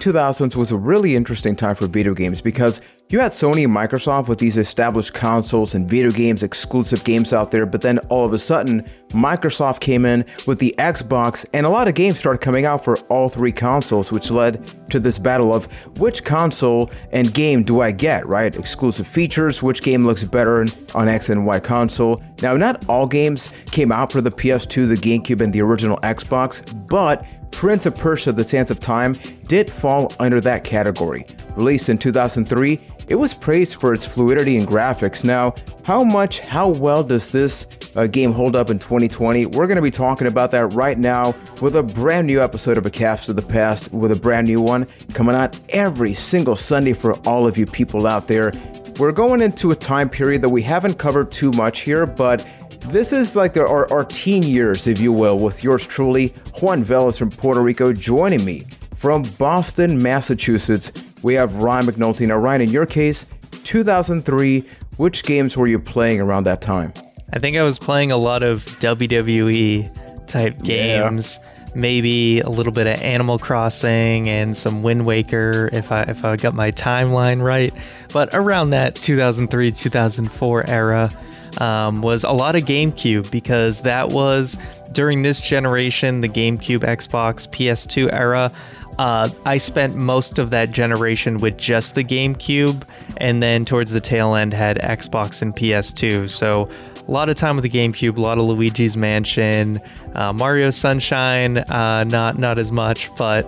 2000s was a really interesting time for video games because you had Sony and Microsoft with these established consoles and video games, exclusive games out there, but then all of a sudden, Microsoft came in with the Xbox, and a lot of games started coming out for all three consoles, which led to this battle of which console and game do I get, right? Exclusive features, which game looks better on X and Y console. Now, not all games came out for the PS2, the GameCube, and the original Xbox, but Prince of Persia The Sands of Time did fall under that category. Released in 2003, it was praised for its fluidity and graphics. Now, how much, how well does this uh, game hold up in 2020? We're going to be talking about that right now with a brand new episode of A Cast of the Past, with a brand new one coming out every single Sunday for all of you people out there. We're going into a time period that we haven't covered too much here, but this is like the, our, our teen years, if you will, with yours truly, Juan Velas from Puerto Rico, joining me from Boston, Massachusetts we have Ryan McNulty. Now, Ryan, in your case, 2003, which games were you playing around that time? I think I was playing a lot of WWE type games. Yeah. Maybe a little bit of Animal Crossing and some Wind Waker if I if I got my timeline right. But around that 2003 2004 era um, was a lot of GameCube because that was during this generation, the GameCube, Xbox, PS2 era. Uh, I spent most of that generation with just the GameCube, and then towards the tail end had Xbox and PS2. So a lot of time with the GameCube, a lot of Luigi's Mansion, uh, Mario Sunshine, uh, not not as much, but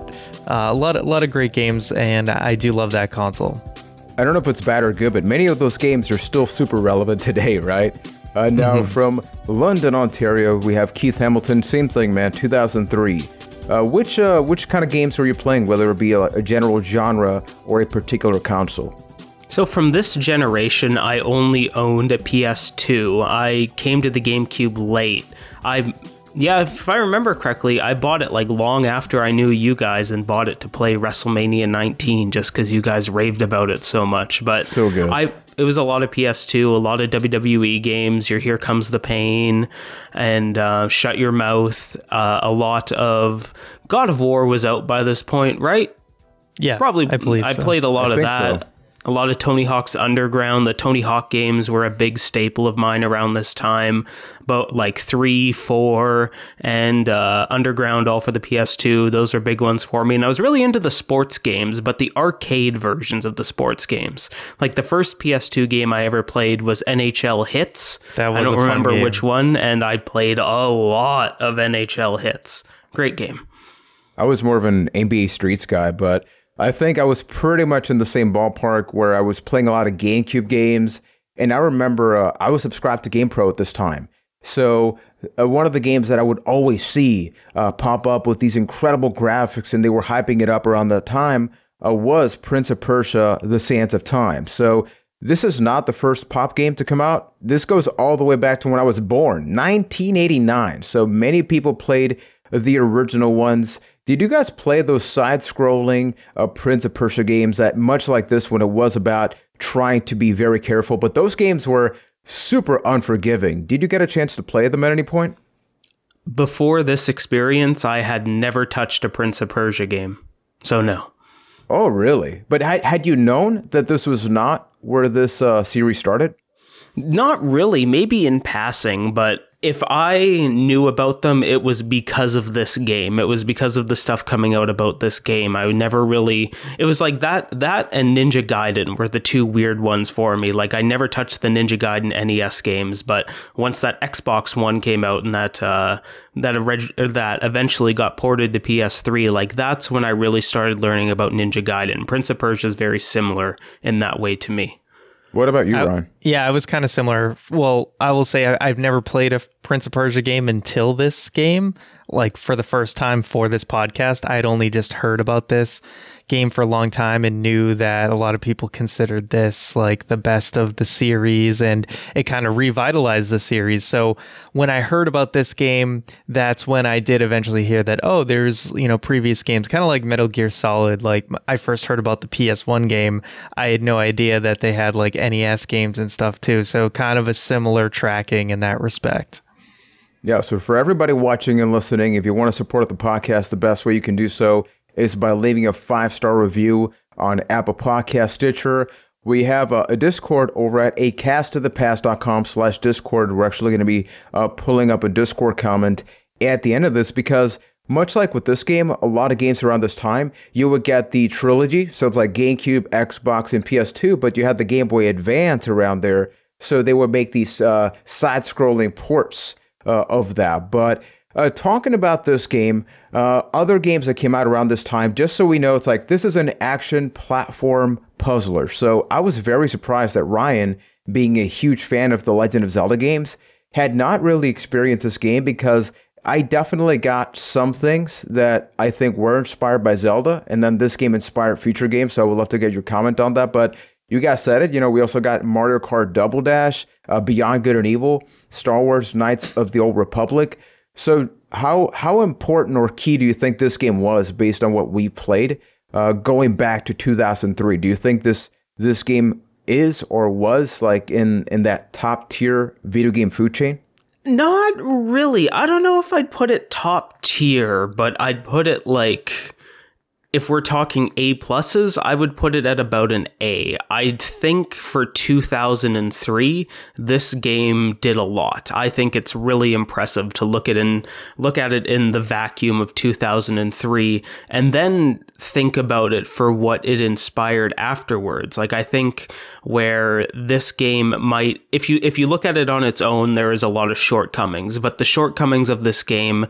uh, a lot a lot of great games, and I do love that console. I don't know if it's bad or good, but many of those games are still super relevant today, right? Uh, now mm-hmm. from London, Ontario, we have Keith Hamilton. Same thing, man. 2003. Uh, which uh, which kind of games were you playing, whether it be a, a general genre or a particular console? So from this generation, I only owned a PS2. I came to the GameCube late. I yeah, if I remember correctly, I bought it like long after I knew you guys and bought it to play WrestleMania 19 just because you guys raved about it so much. But so good. I it was a lot of PS2, a lot of WWE games. Your Here Comes the Pain and uh, Shut Your Mouth. Uh, a lot of God of War was out by this point, right? Yeah, probably. I believe I so. played a lot I of that. So a lot of Tony Hawk's Underground. The Tony Hawk games were a big staple of mine around this time. But like three, four, and uh, Underground, all for the PS2. Those are big ones for me. And I was really into the sports games, but the arcade versions of the sports games. Like the first PS2 game I ever played was NHL Hitz. That was I don't remember game. which one, and I played a lot of NHL Hitz. Great game. I was more of an NBA Streets guy, but I think I was pretty much in the same ballpark where I was playing a lot of GameCube games. And I remember uh, I was subscribed to GamePro at this time. So uh, one of the games that I would always see uh, pop up with these incredible graphics, and they were hyping it up around that time, uh, was Prince of Persia: The Sands of Time. So this is not the first pop game to come out. This goes all the way back to when I was born, 1989. So many people played the original ones. Did you guys play those side-scrolling uh, Prince of Persia games that, much like this one, it was about trying to be very careful, but those games were super unforgiving. Did you get a chance to play them at any point? Before this experience, I had never touched a Prince of Persia game, so no. Oh, really? But had, had you known that this was not where this uh, series started? Not really. Maybe in passing, but if I knew about them, it was because of this game. It was because of the stuff coming out about this game. I never really. It was like that. That and Ninja Gaiden were the two weird ones for me. Like I never touched the Ninja Gaiden NES games, but once that Xbox One came out and that uh, that that eventually got ported to PS3, like that's when I really started learning about Ninja Gaiden. Prince of Persia is very similar in that way to me. What about you, I, Ron? Yeah, I was kind of similar. Well, I will say I, have never played a Prince of Persia game until this game. Like for the first time for this podcast, I had only just heard about this game for a long time and knew that a lot of people considered this like the best of the series and it kind of revitalized the series. So when I heard about this game, that's when I did eventually hear that, oh, there's, you know, previous games, kind of like Metal Gear Solid. Like I first heard about the PS1 game. I had no idea that they had like NES games and stuff too. So kind of a similar tracking in that respect. Yeah, so for everybody watching and listening, if you want to support the podcast, the best way you can do so is by leaving a five star review on Apple Podcast Stitcher. We have a, a Discord over at acastofthepast.com slash Discord. We're actually going to be uh, pulling up a Discord comment at the end of this because much like with this game, a lot of games around this time, you would get the trilogy. So it's like GameCube, Xbox, and PS2, but you had the Game Boy Advance around there. So they would make these uh, side scrolling ports uh, of that. But uh, talking about this game, uh, other games that came out around this time, just so we know, it's like this is an action platform puzzler. So I was very surprised that Ryan, being a huge fan of the Legend of Zelda games, had not really experienced this game because I definitely got some things that I think were inspired by Zelda, and then this game inspired future games. So I would love to get your comment on that. But you guys said it. You know, we also got Mario Kart Double Dash, uh, Beyond Good and Evil, Star Wars Knights of the Old Republic. So how how important or key do you think this game was based on what we played uh, going back to 2003? Do you think this this game is or was like in in that top tier video game food chain? Not really. I don't know if I'd put it top tier, but I'd put it like if we're talking A pluses, I would put it at about an A. I think for 2003, this game did a lot. I think it's really impressive to look at in look at it in the vacuum of 2003 and then think about it for what it inspired afterwards. Like I think where this game might if you if you look at it on its own, there is a lot of shortcomings, but the shortcomings of this game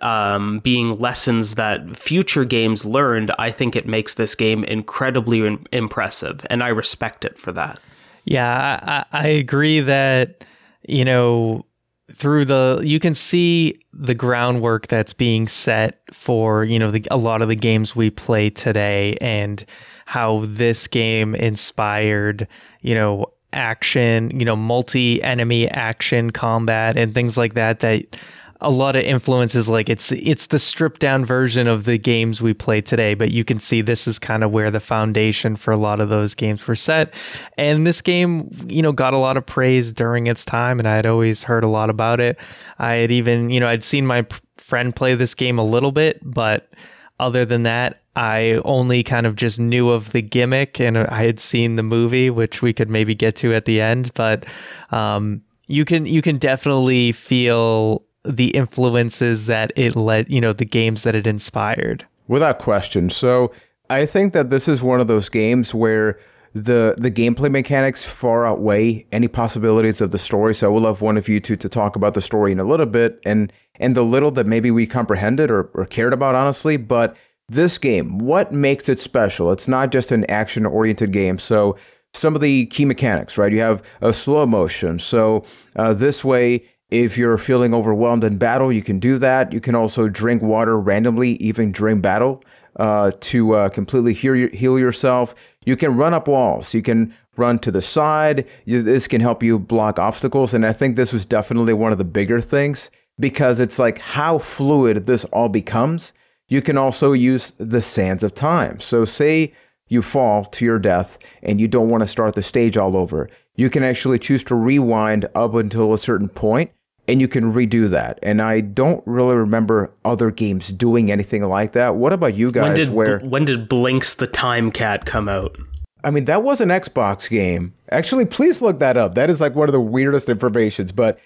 um, being lessons that future games learned, I think it makes this game incredibly in- impressive, and I respect it for that. Yeah, I, I agree that you know through the you can see the groundwork that's being set for you know the, a lot of the games we play today and how this game inspired you know action you know multi enemy action combat and things like that that a lot of influences like it's it's the stripped down version of the games we play today but you can see this is kind of where the foundation for a lot of those games were set. And this game you know got a lot of praise during its time and i had always heard a lot about it. I had even you know i'd seen my friend play this game a little bit but other than that I only kind of just knew of the gimmick and I had seen the movie, which we could maybe get to at the end. But um, you can you can definitely feel the influences that it led, you know, the games that it inspired. Without question. So I think that this is one of those games where the the gameplay mechanics far outweigh any possibilities of the story. So I would love one of you two to talk about the story in a little bit and and the little that maybe we comprehended or, or cared about, honestly. But this game, what makes it special? It's not just an action oriented game. So some of the key mechanics, right? You have a slow motion. So uh, this way if you're feeling overwhelmed in battle, you can do that. You can also drink water randomly, even during battle, uh, to uh, completely heal, heal yourself. You can run up walls. You can run to the side. You, this can help you block obstacles. And I think this was definitely one of the bigger things because it's like how fluid this all becomes. You can also use the sands of time. So, say you fall to your death and you don't want to start the stage all over. You can actually choose to rewind up until a certain point and you can redo that. And I don't really remember other games doing anything like that. What about you guys? When did where when did Blinx the Time Cat come out? I mean, that was an Xbox game. Actually, please look that up. That is like one of the weirdest informations. But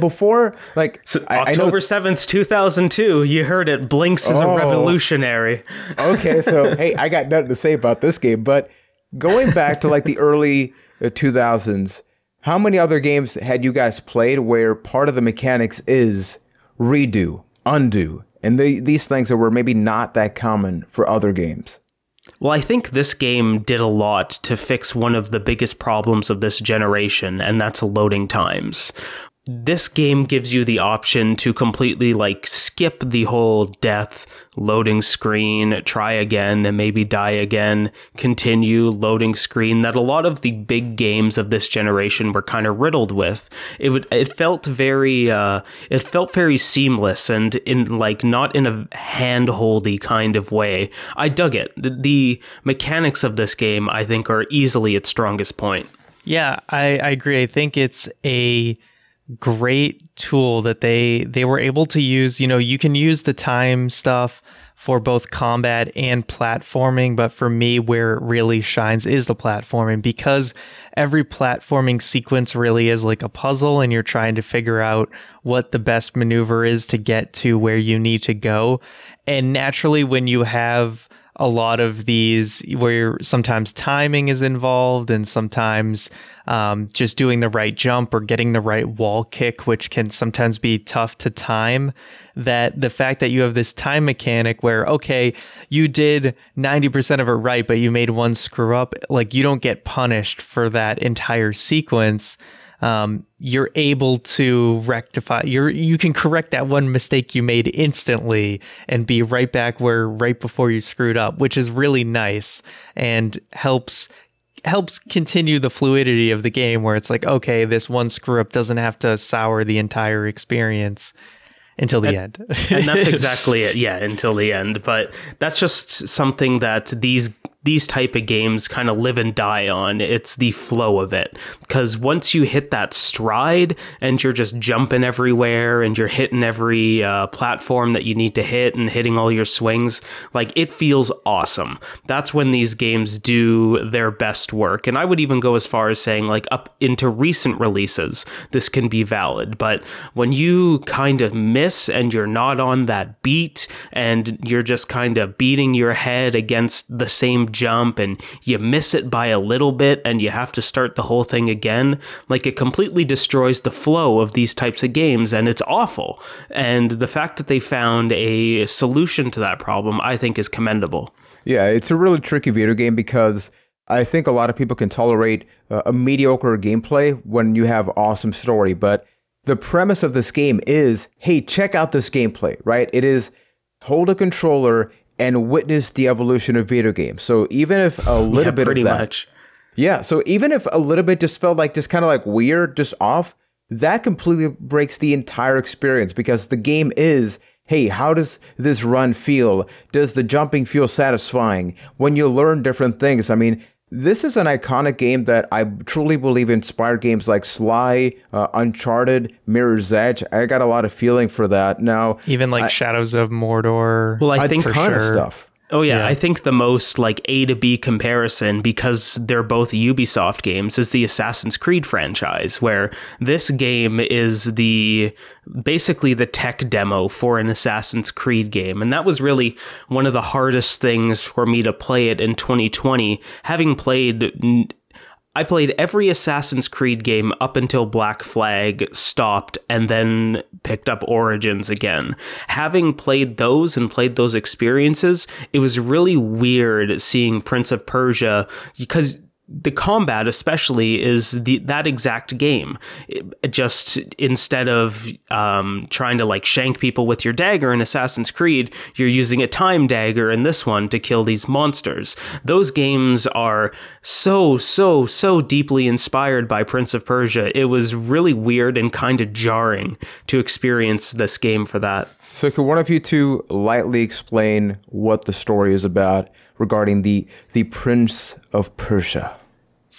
before, like so I, October seventh, two thousand two, you heard it. Blinx is oh, a revolutionary. okay, so hey, I got nothing to say about this game. But going back to like the early uh, two thousands how many other games had you guys played where part of the mechanics is redo, undo, and the, these things that were maybe not that common for other games? Well, I think this game did a lot to fix one of the biggest problems of this generation, and that's loading times this game gives you the option to completely like skip the whole death loading screen, try again and maybe die again, continue loading screen that a lot of the big games of this generation were kind of riddled with. It would it felt very uh it felt very seamless and in like not in a handholdy kind of way. I dug it. The, mechanics of this game I think are easily its strongest point. Yeah, I, I agree. I think it's a great tool that they they were able to use you know you can use the time stuff for both combat and platforming. But for me, where it really shines is the platforming because every platforming sequence really is like a puzzle and you're trying to figure out what the best maneuver is to get to where you need to go. And naturally, when you have a lot of these where sometimes timing is involved and sometimes um, just doing the right jump or getting the right wall kick, which can sometimes be tough to time. That the fact that you have this time mechanic where, okay, you did 90% of it right, but you made one screw up, like you don't get punished for that entire sequence um, you're able to rectify you're you can correct that one mistake you made instantly and be right back where right before you screwed up which is really nice and helps helps continue the fluidity of the game where it's like okay this one screw up doesn't have to sour the entire experience until the and, end. and that's exactly it. Yeah, until the end. But that's just something that these these type of games kind of live and die on. It's the flow of it. Because once you hit that stride and you're just jumping everywhere and you're hitting every uh, platform that you need to hit and hitting all your swings, like it feels awesome. That's when these games do their best work. And I would even go as far as saying, like, up into recent releases, this can be valid. But when you kind of miss and you're not on that beat and you're just kind of beating your head against the same jump and you miss it by a little bit and you have to start the whole thing again, like it completely destroys the flow of these types of games and it's awful. And the fact that they found a solution to that problem, I think, is commendable. Yeah, it's a really tricky video game because I think a lot of people can tolerate uh, a mediocre gameplay when you have awesome story, but the premise of this game is, hey, check out this gameplay, right? It is hold a controller and witness the evolution of video games. So even if a little yeah, bit pretty of that, much. yeah. So even if a little bit just felt like just kind of like weird, just off, that completely breaks the entire experience because the game is. Hey, how does this run feel? Does the jumping feel satisfying? When you learn different things, I mean, this is an iconic game that I truly believe inspired games like Sly, uh, Uncharted, Mirror's Edge. I got a lot of feeling for that. Now, even like I, Shadows of Mordor. Well, I think a ton sure. of stuff. Oh yeah, yeah, I think the most like A to B comparison because they're both Ubisoft games is the Assassin's Creed franchise where this game is the basically the tech demo for an Assassin's Creed game. And that was really one of the hardest things for me to play it in 2020 having played I played every Assassin's Creed game up until Black Flag stopped and then picked up Origins again. Having played those and played those experiences, it was really weird seeing Prince of Persia because the combat especially is the that exact game. It, just instead of um, trying to like shank people with your dagger in assassin's creed you're using a time dagger in this one to kill these monsters. Those games are so so so deeply inspired by prince of persia. It was really weird and kind of jarring to experience this game for that. So could one of you two lightly explain what the story is about regarding the the prince of persia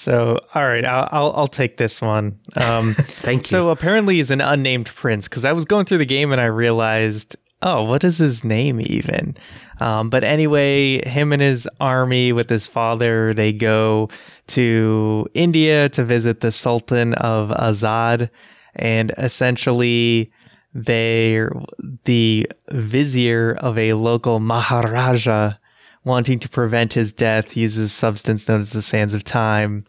so, all right, I'll I'll, I'll take this one. Um, Thank you. So apparently, he's an unnamed prince because I was going through the game and I realized, oh, what is his name even? Um, but anyway, him and his army with his father, they go to India to visit the Sultan of Azad, and essentially, they're the vizier of a local Maharaja wanting to prevent his death, uses substance known as the Sands of Time,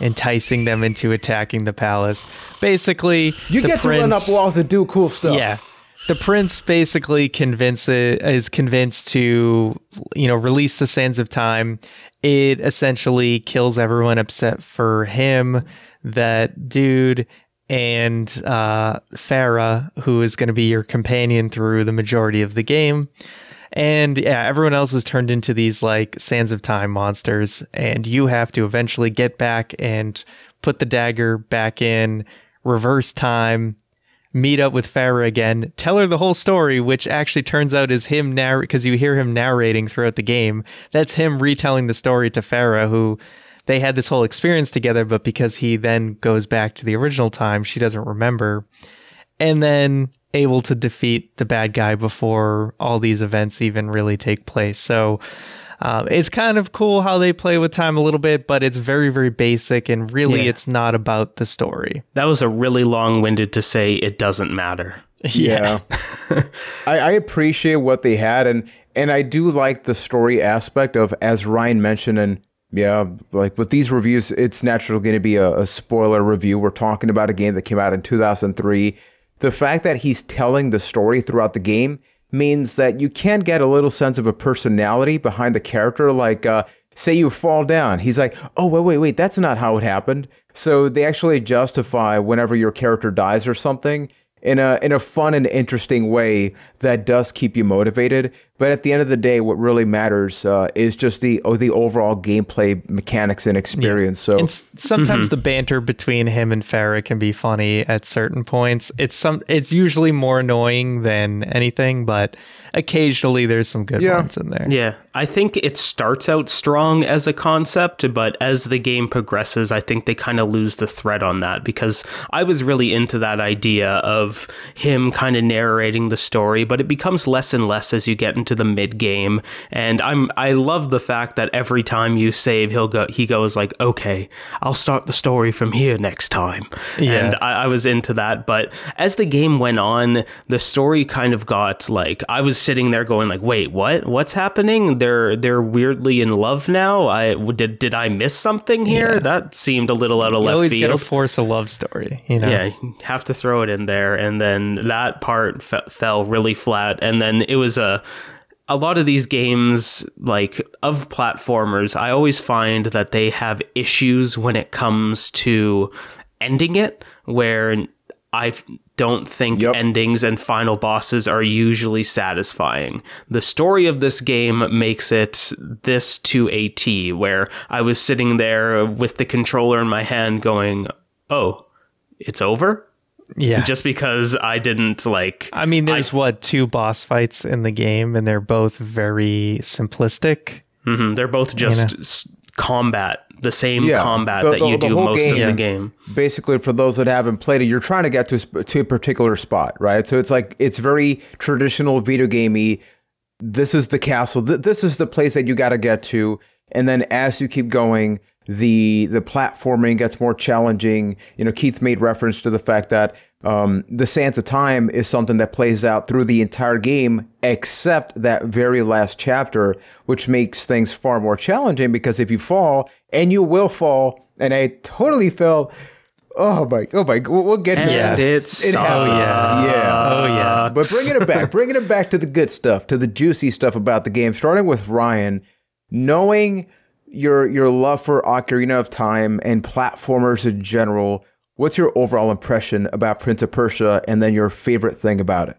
enticing them into attacking the palace. Basically, you get prince, to run up walls and do cool stuff. Yeah. The prince basically convince, is convinced to, you know, release the Sands of Time. It essentially kills everyone except for him, that dude, and uh, Farah, who is going to be your companion through the majority of the game. And yeah, everyone else is turned into these like sands of time monsters, and you have to eventually get back and put the dagger back in, reverse time, meet up with Farah again, tell her the whole story, which actually turns out is him narrate because you hear him narrating throughout the game. That's him retelling the story to Farah, who they had this whole experience together, but because he then goes back to the original time, she doesn't remember. And then able to defeat the bad guy before all these events even really take place. So um, it's kind of cool how they play with time a little bit, but it's very, very basic, and really, Yeah. it's not about the story. That was a really long winded to say it doesn't matter. Yeah. I, I appreciate what they had and and I do like the story aspect of as Ryan mentioned and yeah, like with these reviews, it's naturally going to be a, a spoiler review. We're talking about a game that came out in 2003. The fact that he's telling the story throughout the game means that you can get a little sense of a personality behind the character. Like, uh, say you fall down, he's like, "Oh, wait, wait, wait, that's not how it happened." So they actually justify whenever your character dies or something in a in a fun and interesting way that does keep you motivated. But at the end of the day, what really matters uh, is just the oh, the overall gameplay mechanics and experience. So And s- sometimes the banter between him and Farah can be funny at certain points. It's some it's usually more annoying than anything, but occasionally there's some good Yeah. ones in there. Yeah, I think it starts out strong as a concept, but as the game progresses, I think they kind of lose the thread on that because I was really into that idea of him kind of narrating the story, but it becomes less and less as you get into the mid game. And I'm I love the fact that every time you save, he'll go he goes like, okay, I'll start the story from here next time. Yeah. And I, I was into that. But as the game went on, the story kind of got like I was sitting there going like, wait, what? What's happening? They're they're weirdly in love now. I did did I miss something here? Yeah. That seemed a little out of You left always field. gotta force a love story, you know. Yeah, you have to throw it in there, and then that part fe- fell really flat. And then it was a a lot of these games, like of platformers, I always find that they have issues when it comes to ending it, where I don't think Yep. endings and final bosses are usually satisfying. The story of this game makes it this to a T, where I was sitting there with the controller in my hand going, oh, it's over? Yeah. Just because I didn't like. I mean, there's what two boss fights in the game, and they're both very simplistic. Mhm, they're both just s- combat, the same Yeah, combat the- that you do most game- of Yeah. the game. basically for those that haven't played it you're trying to get to a, to a particular spot right so it's like it's very traditional video gamey this is the castle th- this is the place that you got to get to and then as you keep going the the platforming gets more challenging you know keith made reference to the fact that um, the sands of time is something that plays out through the entire game except that very last chapter which makes things far more challenging because if you fall and you will fall and i totally fell Oh my! Oh my! We'll we'll get to And that. it It sucks. happens. yeah. Oh yeah. But bringing it back, bringing it back to the good stuff, to the juicy stuff about the game. Starting with Ryan, knowing your your love for Ocarina of Time and platformers in general, what's your overall impression about Prince of Persia, and then your favorite thing about it?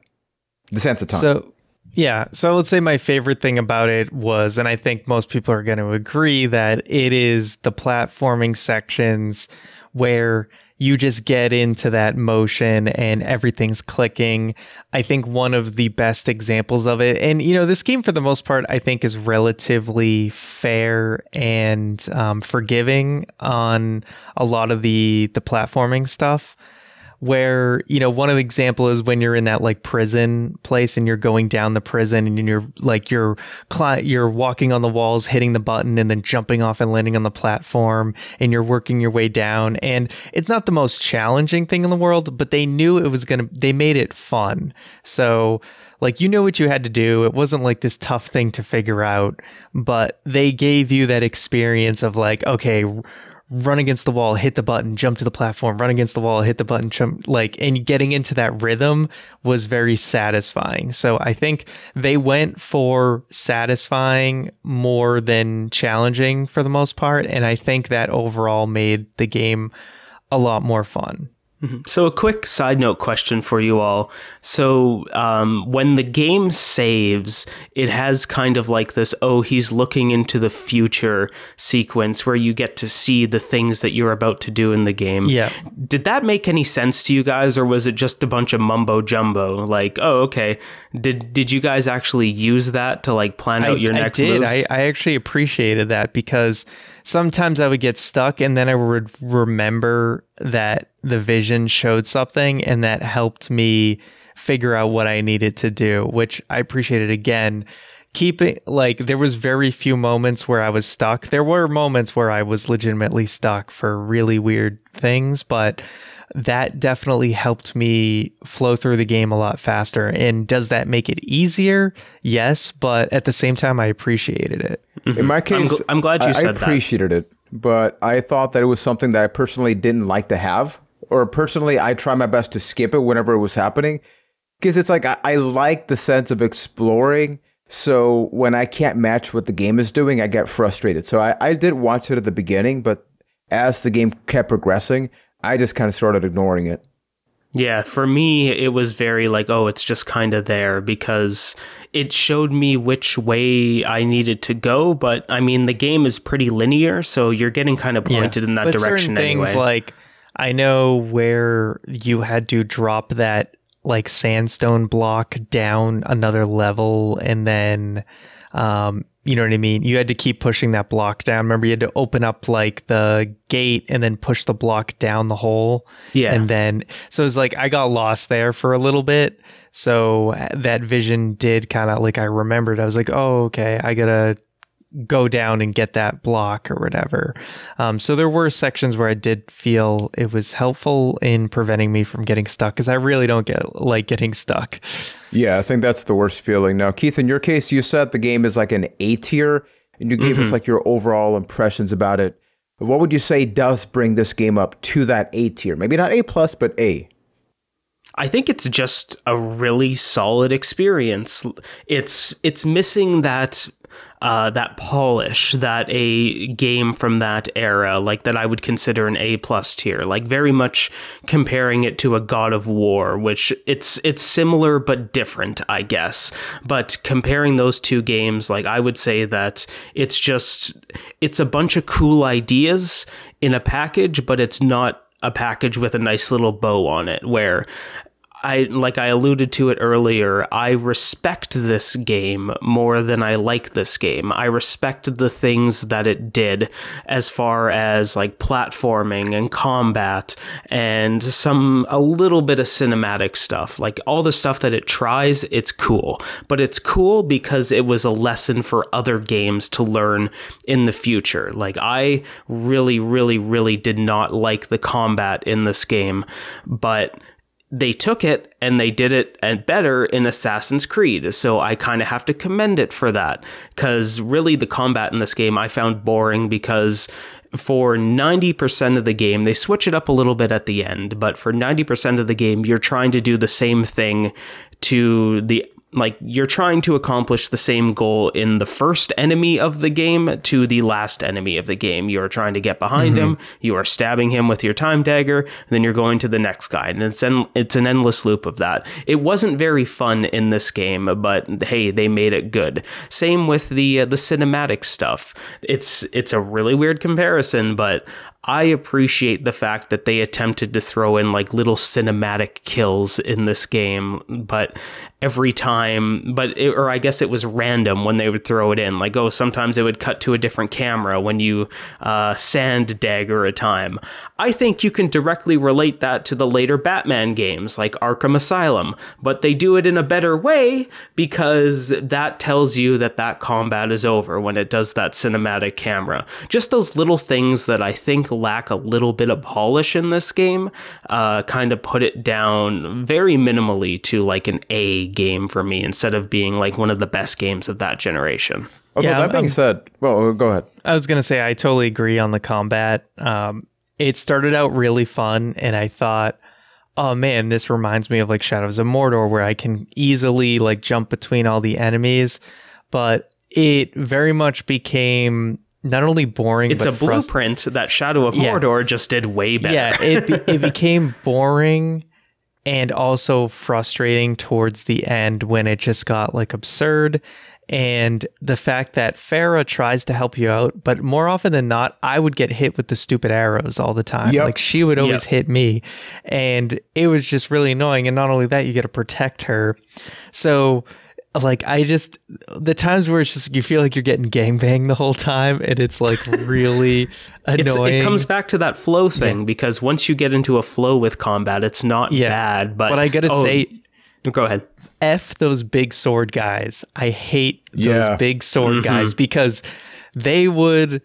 The sense of time. So, yeah. So I would say my favorite thing about it was, and I think most people are going to agree, that it is the platforming sections where you just get into that motion and everything's clicking. I think one of the best examples of it, and you know, this game for the most part, I think is relatively fair and um, forgiving on a lot of the the platforming stuff where you know one of the example is when you're in that like prison place and you're going down the prison and you're like you're cli- you're walking on the walls hitting the button and then jumping off and landing on the platform and you're working your way down. And it's not the most challenging thing in the world but they knew it was going to they made it fun. So like you knew what you had to do. It wasn't like this tough thing to figure out but they gave you that experience of like okay run against the wall, hit the button, jump to the platform, run against the wall, hit the button, jump like and getting into that rhythm was very satisfying. So I think they went for satisfying more than challenging for the most part and I think that overall made the game a lot more fun. So, a quick side note question for you all. So, um, when the game saves, it has kind of like this oh, he's looking into the future sequence where you get to see the things that you're about to do in the game. Yeah. Did that make any sense to you guys, or was it just a bunch of mumbo jumbo? Like, oh, okay. Did did you guys actually use that to like plan out your next I did. moves? I, I actually appreciated that because sometimes I would get stuck and then I would remember that the vision showed something and that helped me figure out what I needed to do, which I appreciated again. Keeping like there was very few moments where I was stuck. There were moments where I was legitimately stuck for really weird things, but that definitely helped me flow through the game a lot faster. And does that make it easier? Yes, but at the same time, I appreciated it. In my case, I'm, gl- I'm glad you I, said I appreciated it, but I thought that it was something that I personally didn't like to have, or personally, I try my best to skip it whenever it was happening, because it's like I, I like the sense of exploring. So when I can't match what the game is doing, I get frustrated. So I, I did watch it at the beginning, but as the game kept progressing, I just kind of started ignoring it. Yeah, for me, it was very like, oh, it's just kind of there because it showed me which way I needed to go. But I mean, the game is pretty linear, so you're getting kind of pointed in that but direction certain anyway. things like I know where you had to drop that like sandstone block down another level and then um you know what I mean? You had to keep pushing that block down. Remember, you had to open up like the gate and then push the block down the hole. Yeah. And then, so it's like I got lost there for a little bit. So uh, that vision did kind of like I remembered. I was like, oh, okay, I gotta go down and get that block or whatever. Um, so there were sections where I did feel it was helpful in preventing me from getting stuck because I really don't get like getting stuck. Yeah, I think that's the worst feeling. Now, Keith, in your case, you said the game is like an A tier, and you gave us like your overall impressions about it. What would you say does bring this game up to that A tier? Maybe not A plus, but A. I think it's just a really solid experience. It's it's missing that uh, that polish that a game from that era, like that I would consider an A plus tier, like very much comparing it to a God of War, which it's it's similar but different, I guess. But comparing those two games, like I would say that it's just it's a bunch of cool ideas in a package, but it's not a package with a nice little bow on it where I like I alluded to it earlier, I respect this game more than I like this game. I respect the things that it did as far as like platforming and combat and some a little bit of cinematic stuff. Like all the stuff that it tries, it's cool. But it's cool because it was a lesson for other games to learn in the future. Like I really really really did not like the combat in this game, but they took it and they did it and better in Assassin's Creed. So I kind of have to commend it for that cuz really the combat in this game I found boring because for 90% of the game they switch it up a little bit at the end, but for 90% of the game you're trying to do the same thing to the like you're trying to accomplish the same goal in the first enemy of the game to the last enemy of the game. You are trying to get behind mm-hmm. him, you are stabbing him with your time dagger, and then you're going to the next guy, and it's en- it's an endless loop of that. It wasn't very fun in this game, but hey, they made it good. Same with the uh, the cinematic stuff. It's it's a really weird comparison, but I appreciate the fact that they attempted to throw in like little cinematic kills in this game, but every time, but it, or I guess it was random when they would throw it in. Like, oh, sometimes it would cut to a different camera when you uh, sand dagger a time. I think you can directly relate that to the later Batman games like Arkham Asylum, but they do it in a better way because that tells you that that combat is over when it does that cinematic camera. Just those little things that I think lack a little bit of polish in this game uh, kind of put it down very minimally to like an A game for me instead of being like one of the best games of that generation. Although yeah, that being said, well, go ahead. I was gonna say I totally agree on the combat. Um, it started out really fun, and I thought, oh man, this reminds me of like Shadows of Mordor, where I can easily like jump between all the enemies. But it very much became not only boring. It's a frust- blueprint that Shadow of yeah. Mordor just did way better. Yeah, it be- it became boring and also frustrating towards the end when it just got like absurd. And the fact that Farah tries to help you out, but more often than not, I would get hit with the stupid arrows all the time. Yep. Like she would always yep. hit me. And it was just really annoying. And not only that, you get to protect her. So like I just the times where it's just you feel like you're getting gangbanged the whole time and it's like really annoying. it comes back to that flow thing yeah. because once you get into a flow with combat, it's not yeah. bad. But but I gotta oh, say, Go ahead. F those big sword guys. I hate those Yeah. big sword Mm-hmm. guys because they would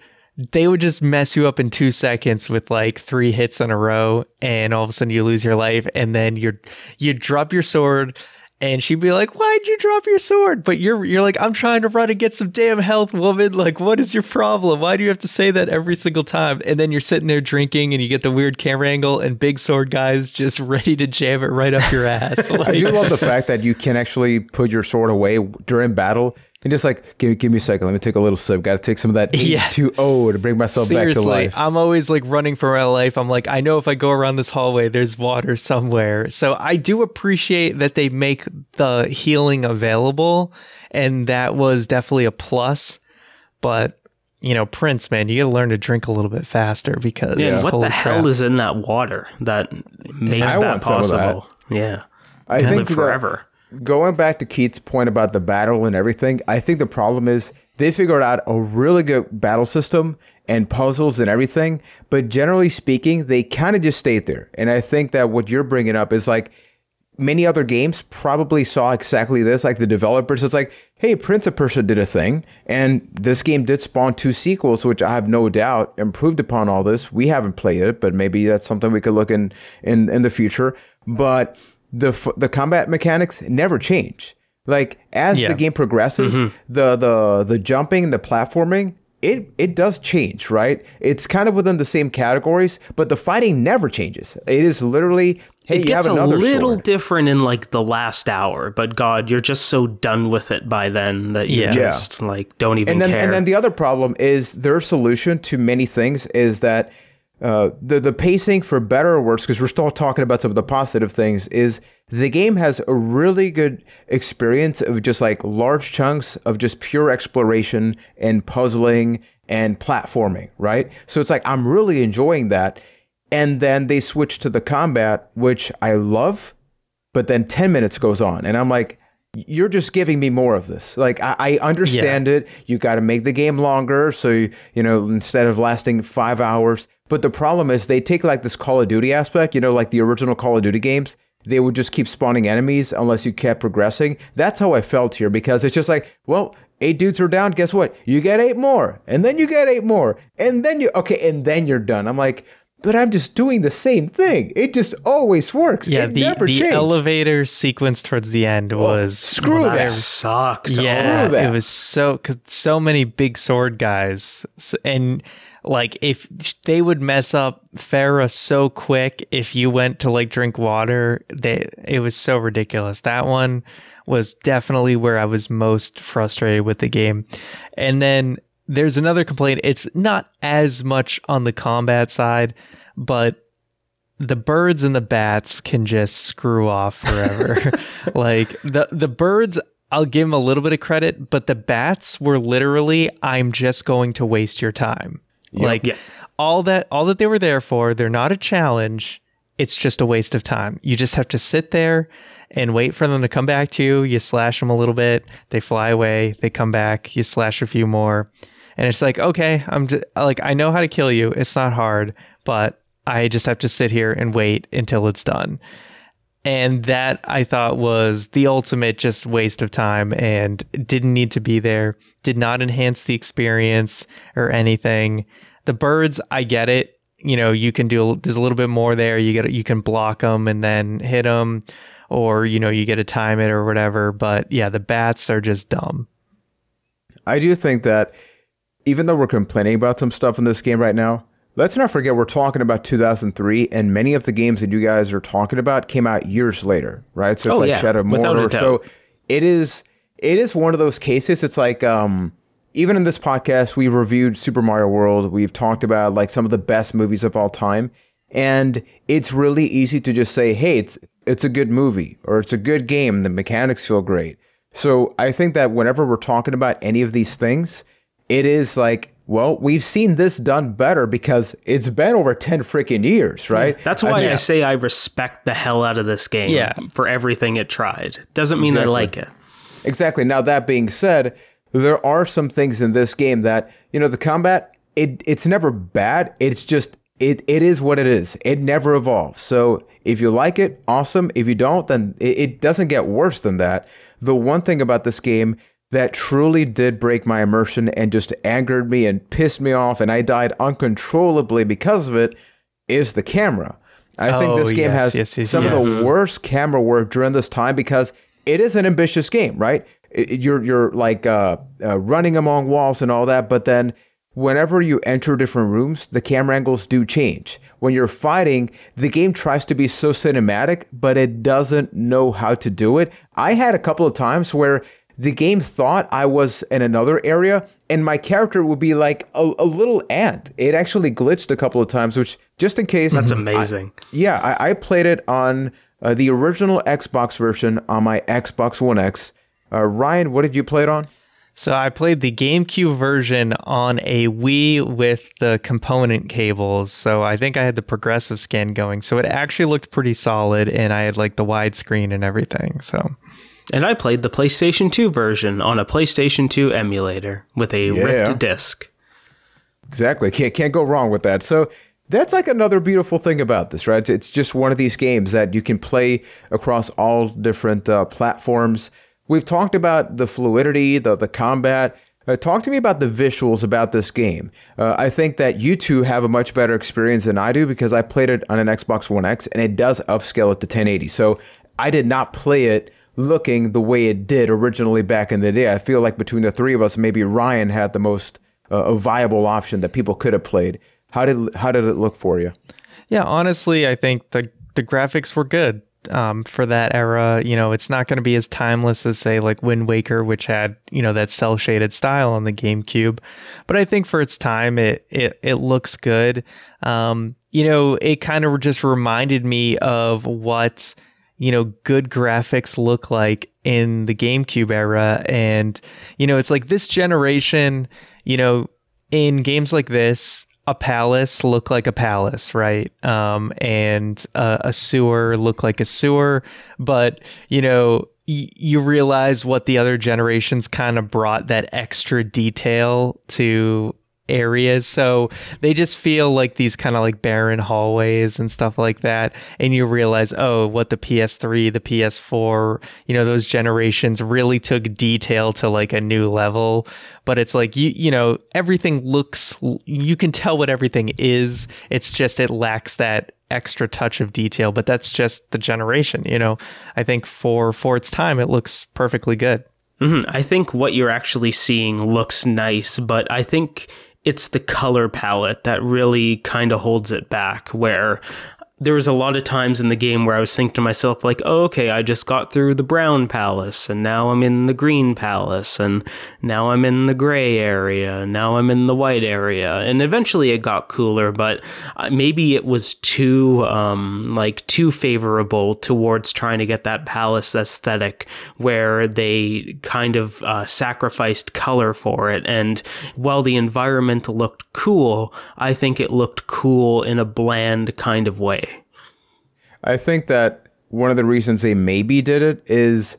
they would just mess you up in two seconds with like three hits in a row and all of a sudden you lose your life and then you're you drop your sword and she'd be like, Why'd you drop your sword? But you're you're like, I'm trying to run and get some damn health, woman. Like, what is your problem? Why do you have to say that every single time? And then you're sitting there drinking and you get the weird camera angle and big sword guys just ready to jam it right up your ass. I do love the fact that you can actually put your sword away during battle and just like give, give me a second, let me take a little sip. Got to take some of that Yeah. H2O to bring myself back to Seriously, life. I'm always like running for my life. I'm like, I know if I go around this hallway, there's water somewhere. So I do appreciate that they make the healing available, and that was definitely a plus. But you know, Prince, man, you got to learn to drink a little bit faster because Yeah. What holy the hell crap. is in that water that makes I that want some of that. possible? Yeah. I Live think that- forever. Going back to Keith's point about the battle and everything, I think the problem is they figured out a really good battle system and puzzles and everything, but generally speaking, they kind of just stayed there. And I think that what you're bringing up is like many other games probably saw exactly this. Like the developers, it's like, hey, Prince of Persia did a thing, and this game did spawn two sequels, which I have no doubt improved upon all this. We haven't played it, but maybe that's something we could look in in, in the future. But the f- the combat mechanics never change. Like as Yeah. the game progresses, mm-hmm. the the the jumping, the platforming, it it does change, right? It's kind of within the same categories, but the fighting never changes. It is literally hey, It you gets have a little sword. different in like the last hour, but God, you're just so done with it by then that you Yeah. Yeah. just like don't even and then care. and then the other problem is their solution to many things is that uh, the the pacing for better or worse because we're still talking about some of the positive things is the game has a really good experience of just like large chunks of just pure exploration and puzzling and platforming right? So it's like i'm really enjoying that. And then they switch to the combat which i love but then 10 minutes goes on and i'm like you're just giving me more of this. Like i, I understand it. You got to make the game longer so you, you know instead of lasting five hours. But the problem is they take like this call of duty aspect you know like the original call of duty games they would just keep spawning enemies unless you kept progressing. That's how i felt here because it's just like well eight dudes are down guess what? You get eight more and then you get eight more and then you okay and then you're done. I'm like but i'm just doing the same thing it just always works Yeah, it the never the changed. elevator sequence towards the end oh, was screw that that. sucked. Yeah, that. it was so 'cause so many big sword guys, and like if they would mess up Farah so quick if you went to like drink water, they it was so ridiculous. That one was definitely where I was most frustrated with the game, and then there's another complaint. It's not as much on the combat side, but the birds and the bats can just screw off forever. like the the birds, I'll give them a little bit of credit, but the bats were literally, I'm just going to waste your time. Like Yeah. all that all that they were there for, they're not a challenge. It's just a waste of time. You just have to sit there and wait for them to come back to you. You slash them a little bit, they fly away, they come back, you slash a few more. And it's like, okay, I'm like I know how to kill you. It's not hard, but I just have to sit here and wait until it's done. And that I thought was the ultimate just waste of time and didn't need to be there, did not enhance the experience or anything. The birds, I get it. You know, you can do there's a little bit more there. You get you can block them and then hit them or you know, you get to time it or whatever, but yeah, the bats are just dumb. I do think that even though we're complaining about some stuff in this game right now, let's not forget we're talking about 2003, and many of the games that you guys are talking about came out years later, right? So it's Oh, like yeah, Shadow of Mordor. So it is it is one of those cases. It's like um, even in this podcast, we've reviewed Super Mario World. We've talked about like some of the best movies of all time, and it's really easy to just say, "Hey, it's it's a good movie" or "It's a good game." The mechanics feel great. So I think that whenever we're talking about any of these things, it is like, well, we've seen this done better because it's been over 10 freaking years, right? That's why I, think- say I respect the hell out of this game Yeah. for everything it tried. Doesn't mean I like it. Exactly. Now that being said, there are some things in this game that, you know, the combat, it it's never bad. It's just it, it is what it is. It never evolves. So if you like it, awesome. If you don't, then it, it doesn't get worse than that. The one thing about this game that truly did break my immersion and just angered me and pissed me off, and I died uncontrollably because of it, is the camera. I think this Oh, game yes, has yes, yes, some of the worst camera work during this time because it is an ambitious game, right? You're you're like uh, uh, running among walls and all that, but then whenever you enter different rooms, the camera angles do change. When you're fighting, the game tries to be so cinematic, but it doesn't know how to do it. I had a couple of times where the game thought I was in another area and my character would be like a, a little ant. It actually glitched a couple of times, which just in case. That's amazing. Yeah, I, I played it on uh, the original Xbox version on my Xbox One X. Uh, Ryan, what did you play it on? So I played the GameCube version on a Wii with the component cables. So I think I had the progressive scan going. So it actually looked pretty solid and I had like the widescreen and everything. So And I played the PlayStation 2 version on a PlayStation 2 emulator with a Yeah. ripped disc. Exactly. Can't can't go wrong with that. So that's like another beautiful thing about this, right? It's just one of these games that you can play across all different uh, platforms. We've talked about the fluidity, the the combat. Uh, talk to me about the visuals about this game. Uh, I think that you two have a much better experience than I do because I played it on an Xbox One X and it does upscale it to 1080. So I did not play it looking the way it did originally back in the day. I feel like between the three of us, maybe Ryan had the most uh, a viable option that people could have played. How did how did it look for you? yeah, honestly, I think the the graphics were good um, for that era. You know, it's not going to be as timeless as say like Wind Waker, which had you know that cel shaded style on the GameCube, but I think for its time, it it it looks good. Um, you know, it kind of just reminded me of what you know good graphics look like in the GameCube era, and you know, it's like this generation. You know, in games like this, a palace look like a palace, right? Um, and uh, a sewer look like a sewer. But you know, you realize what the other generations kind of brought that extra detail to areas. So they just feel like these kind of like barren hallways and stuff like that. And you realize oh what the ps3 the ps4 you know those generations really took detail to like a new level. But it's like you you know everything looks you can tell what everything is. It's just it lacks that extra touch of detail. But that's just the generation you know? I think for for its time it looks perfectly good. Mhm. I think what you're actually seeing looks nice, but I think it's the color palette that really kind of holds it back. Where there was a lot of times in the game where I was thinking to myself, like, oh, okay, I just got through the brown palace, and now I'm in the green palace, and now I'm in the gray area, and now I'm in the white area. And eventually it got cooler, but uh, maybe it was too, um, like, too favorable towards trying to get that palace aesthetic where they kind of uh, sacrificed color for it. And while the environment looked cool, I think it looked cool in a bland kind of way. I think that one of the reasons they maybe did it is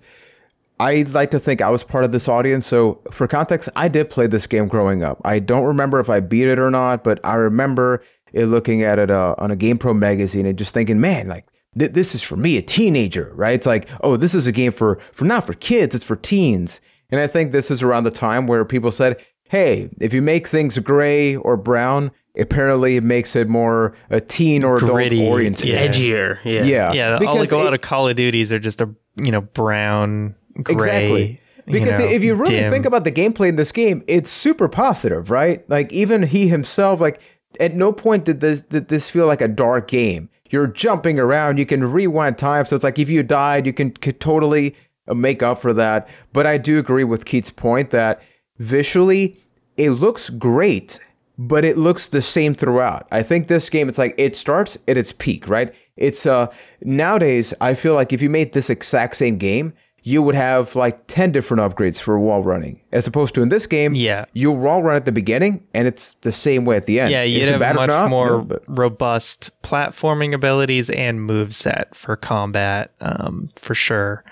I'd like to think I was part of this audience. So, for context, I did play this game growing up. I don't remember if I beat it or not, but I remember it looking at it uh, on a GamePro magazine and just thinking, man, like th- this is for me, a teenager, right? It's like, oh, this is a game for for not for kids, it's for teens. And I think this is around the time where people said, hey, if you make things gray or brown, apparently it makes it more a teen or adult Gritty, oriented. yeah. Edgier, yeah. Yeah, yeah all, because like a lot it- of call of duties are just a you know brown gray Exactly. Because know, if you really dim. think about the gameplay in this game, it's super positive, right? Like even he himself, like at no point did this did this feel like a dark game. You're jumping around, you can rewind time, so it's like if you died, you can could totally uh, make up for that. But I do agree with Keith's point that visually it looks great, but it looks the same throughout. I think this game, it's like it starts at its peak, right? It's uh nowadays I feel like if you made this exact same game, you would have like 10 different upgrades for wall running. As opposed to in this game, Yeah. you wall run at the beginning and it's the same way at the end. yeah Is you'd have much not? more No, robust platforming abilities and move set for combat um, for sure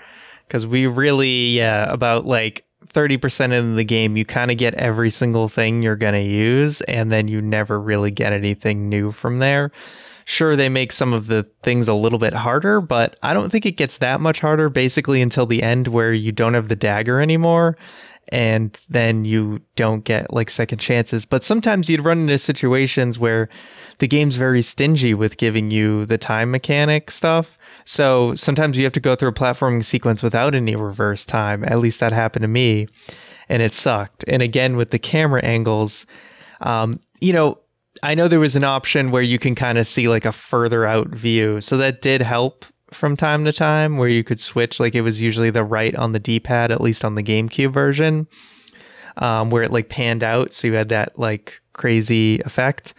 because we really yeah about like 30% in the game, you kind of get every single thing you're going to use, and then you never really get anything new from there. Sure, they make some of the things a little bit harder, but I don't think it gets that much harder basically until the end where you don't have the dagger anymore and then you don't get like second chances. But sometimes you'd run into situations where the game's very stingy with giving you the time mechanic stuff. So sometimes you have to go through a platforming sequence without any reverse time. At least that happened to me, and it sucked. And again, with the camera angles, um, you know, I know there was an option where you can kind of see like a further out view. So that did help from time to time where you could switch. Like it was usually the right on the D pad, at least on the GameCube version, um, where it like panned out. So you had that like crazy effect.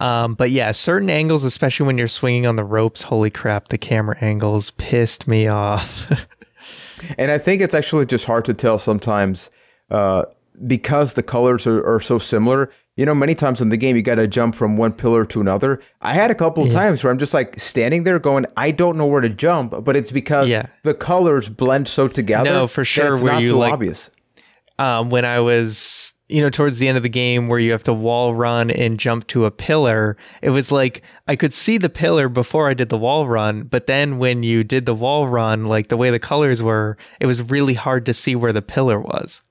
Um, but yeah, certain angles, especially when you're swinging on the ropes, holy crap, the camera angles pissed me off. and I think it's actually just hard to tell sometimes uh, because the colors are, are so similar you know, many times in the game, you got to jump from one pillar to another. I had a couple yeah. times where I'm just like standing there going, I don't know where to jump, but it's because yeah. the colors blend so together. No, for sure. It's not so like, obvious. Um, when I was, you know, towards the end of the game where you have to wall run and jump to a pillar, it was like I could see the pillar before I did the wall run, but then when you did the wall run, like the way the colors were, it was really hard to see where the pillar was.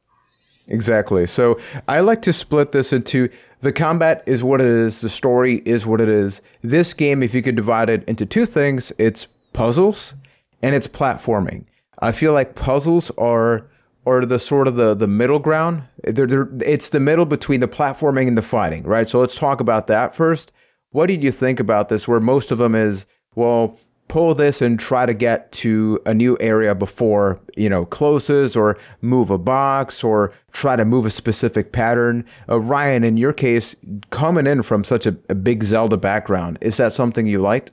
Exactly. So I like to split this into the combat is what it is, the story is what it is. This game, if you could divide it into two things, it's puzzles and it's platforming. I feel like puzzles are are the sort of the the middle ground. They're, they're, it's the middle between the platforming and the fighting, right? So let's talk about that first. What did you think about this? Where most of them is well, pull this and try to get to a new area before you know closes or move a box or try to move a specific pattern uh, ryan in your case coming in from such a, a big zelda background is that something you liked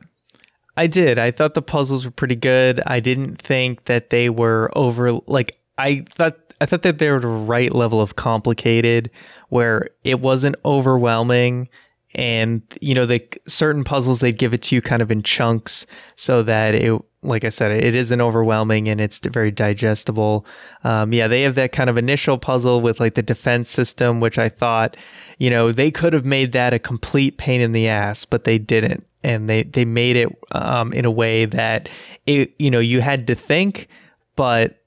i did i thought the puzzles were pretty good i didn't think that they were over like i thought I thought that they were the right level of complicated where it wasn't overwhelming and you know the certain puzzles they'd give it to you kind of in chunks so that it like i said it isn't overwhelming and it's very digestible. Um, yeah they have that kind of initial puzzle with like the defense system which i thought you know they could have made that a complete pain in the ass but they didn't. And they they made it um, in a way that it you know you had to think but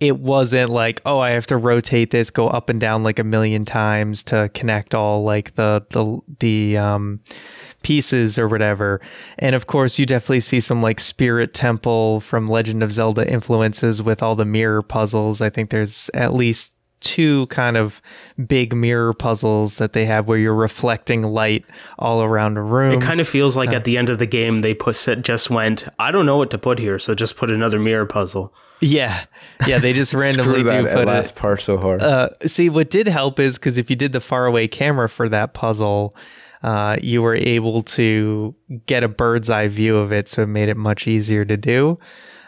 it wasn't like oh i have to rotate this go up and down like a million times to connect all like the the the um pieces or whatever. And of course you definitely see some like spirit temple from legend of zelda influences with all the mirror puzzles. I think there's at least two kind of big mirror puzzles that they have where you're reflecting light all around a room. It kind of feels like uh, at the end of the game they put just went, I don't know what to put here, so just put another mirror puzzle. Yeah, yeah, they just randomly do put last it. part so hard. Uh, see, what did help is because if you did the faraway camera for that puzzle, uh, you were able to get a bird's eye view of it, so it made it much easier to do.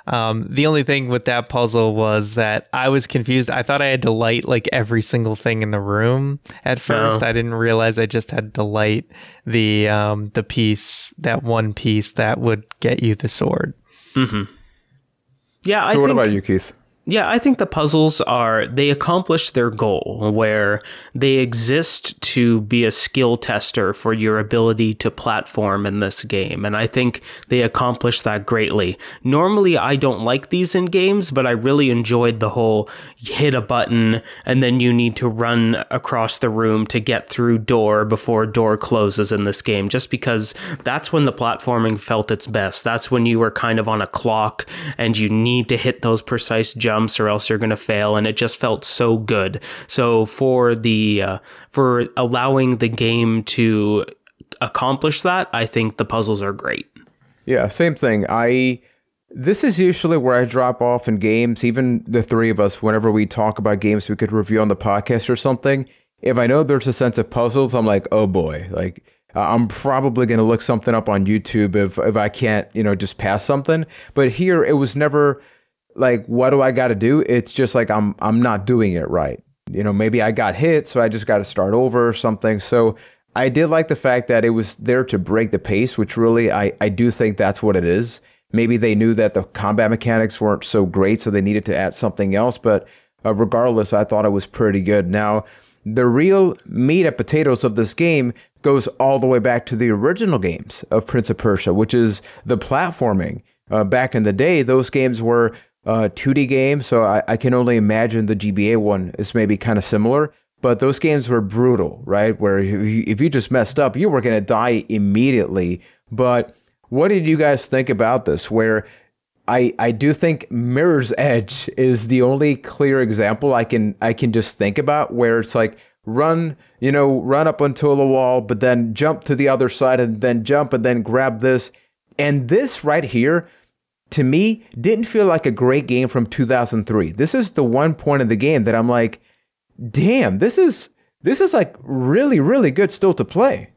Um, the only thing with that puzzle was that I was confused. I thought I had to light like every single thing in the room at first. No. I didn't realize I just had to light the um, the piece, that one piece that would get you the sword. Mm-hmm. Yeah. So I what think, about you, Keith? Yeah, I think the puzzles are, they accomplish their goal where they exist to be a skill tester for your ability to platform in this game. And I think they accomplish that greatly. Normally, I don't like these in games, but I really enjoyed the whole hit a button and then you need to run across the room to get through door before door closes in this game, just because that's when the platforming felt its best. That's when you were kind of on a clock and you need to hit those precise jumps jumps or else you're going to fail and it just felt so good so for the uh, for allowing the game to accomplish that i think the puzzles are great yeah same thing i this is usually where I drop off in games, even the three of us, whenever we talk about games we could review on the podcast or something. If I know there's a sense of puzzles, I'm like, oh boy, like I'm probably going to look something up on YouTube if, if I can't, you know, just pass something. But here, it was never like what do I got to do? It's just like I'm I'm not doing it right. You know, maybe I got hit, so I just got to start over or something. So I did like the fact that it was there to break the pace, which really I I do think that's what it is. Maybe they knew that the combat mechanics weren't so great, so they needed to add something else. But uh, regardless, I thought it was pretty good. Now, the real meat and potatoes of this game goes all the way back to the original games of Prince of Persia, which is the platforming. Uh, back in the day, those games were uh, 2D game, so I, I can only imagine the GBA one is maybe kind of similar. But those games were brutal, right? Where if you, if you just messed up, you were going to die immediately. But what did you guys think about this? Where I I do think Mirror's Edge is the only clear example I can I can just think about where it's like run, you know, run up until the wall, but then jump to the other side and then jump and then grab this. And this right here to me didn't feel like a great game from 2003. This is the one point of the game that I'm like, damn, this is this is like really really good still to play.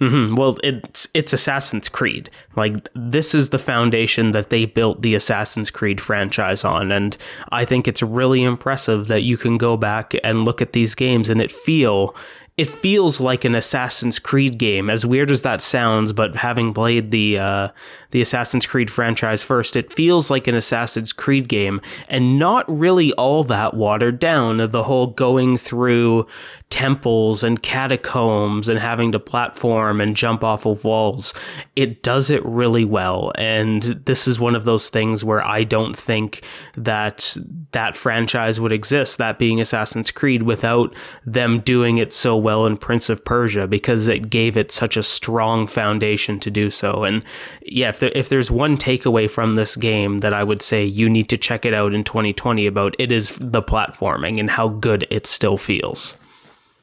Mm-hmm. Well, it's it's Assassin's Creed. Like this is the foundation that they built the Assassin's Creed franchise on, and I think it's really impressive that you can go back and look at these games and it feel it feels like an Assassin's Creed game. As weird as that sounds, but having played the uh, the Assassin's Creed franchise first, it feels like an Assassin's Creed game, and not really all that watered down. The whole going through temples and catacombs and having to platform and jump off of walls, it does it really well. And this is one of those things where I don't think that that franchise would exist, that being Assassin's Creed, without them doing it so well in Prince of Persia because it gave it such a strong foundation to do so. And yeah, if, there, if there's one takeaway from this game that I would say you need to check it out in 2020 about, it is the platforming and how good it still feels.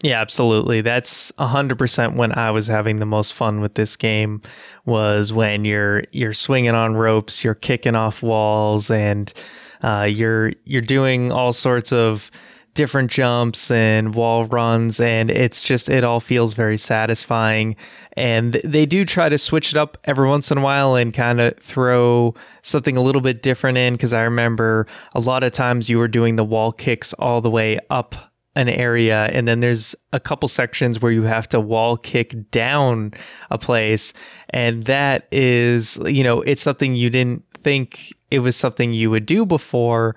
Yeah, absolutely. That's 100% when I was having the most fun with this game was when you're you're swinging on ropes, you're kicking off walls and uh, you're you're doing all sorts of different jumps and wall runs and it's just it all feels very satisfying. And they do try to switch it up every once in a while and kind of throw something a little bit different in because i remember a lot of times you were doing the wall kicks all the way up an area and then there's a couple sections where you have to wall kick down a place. And that is you know it's something you didn't think it was something you would do before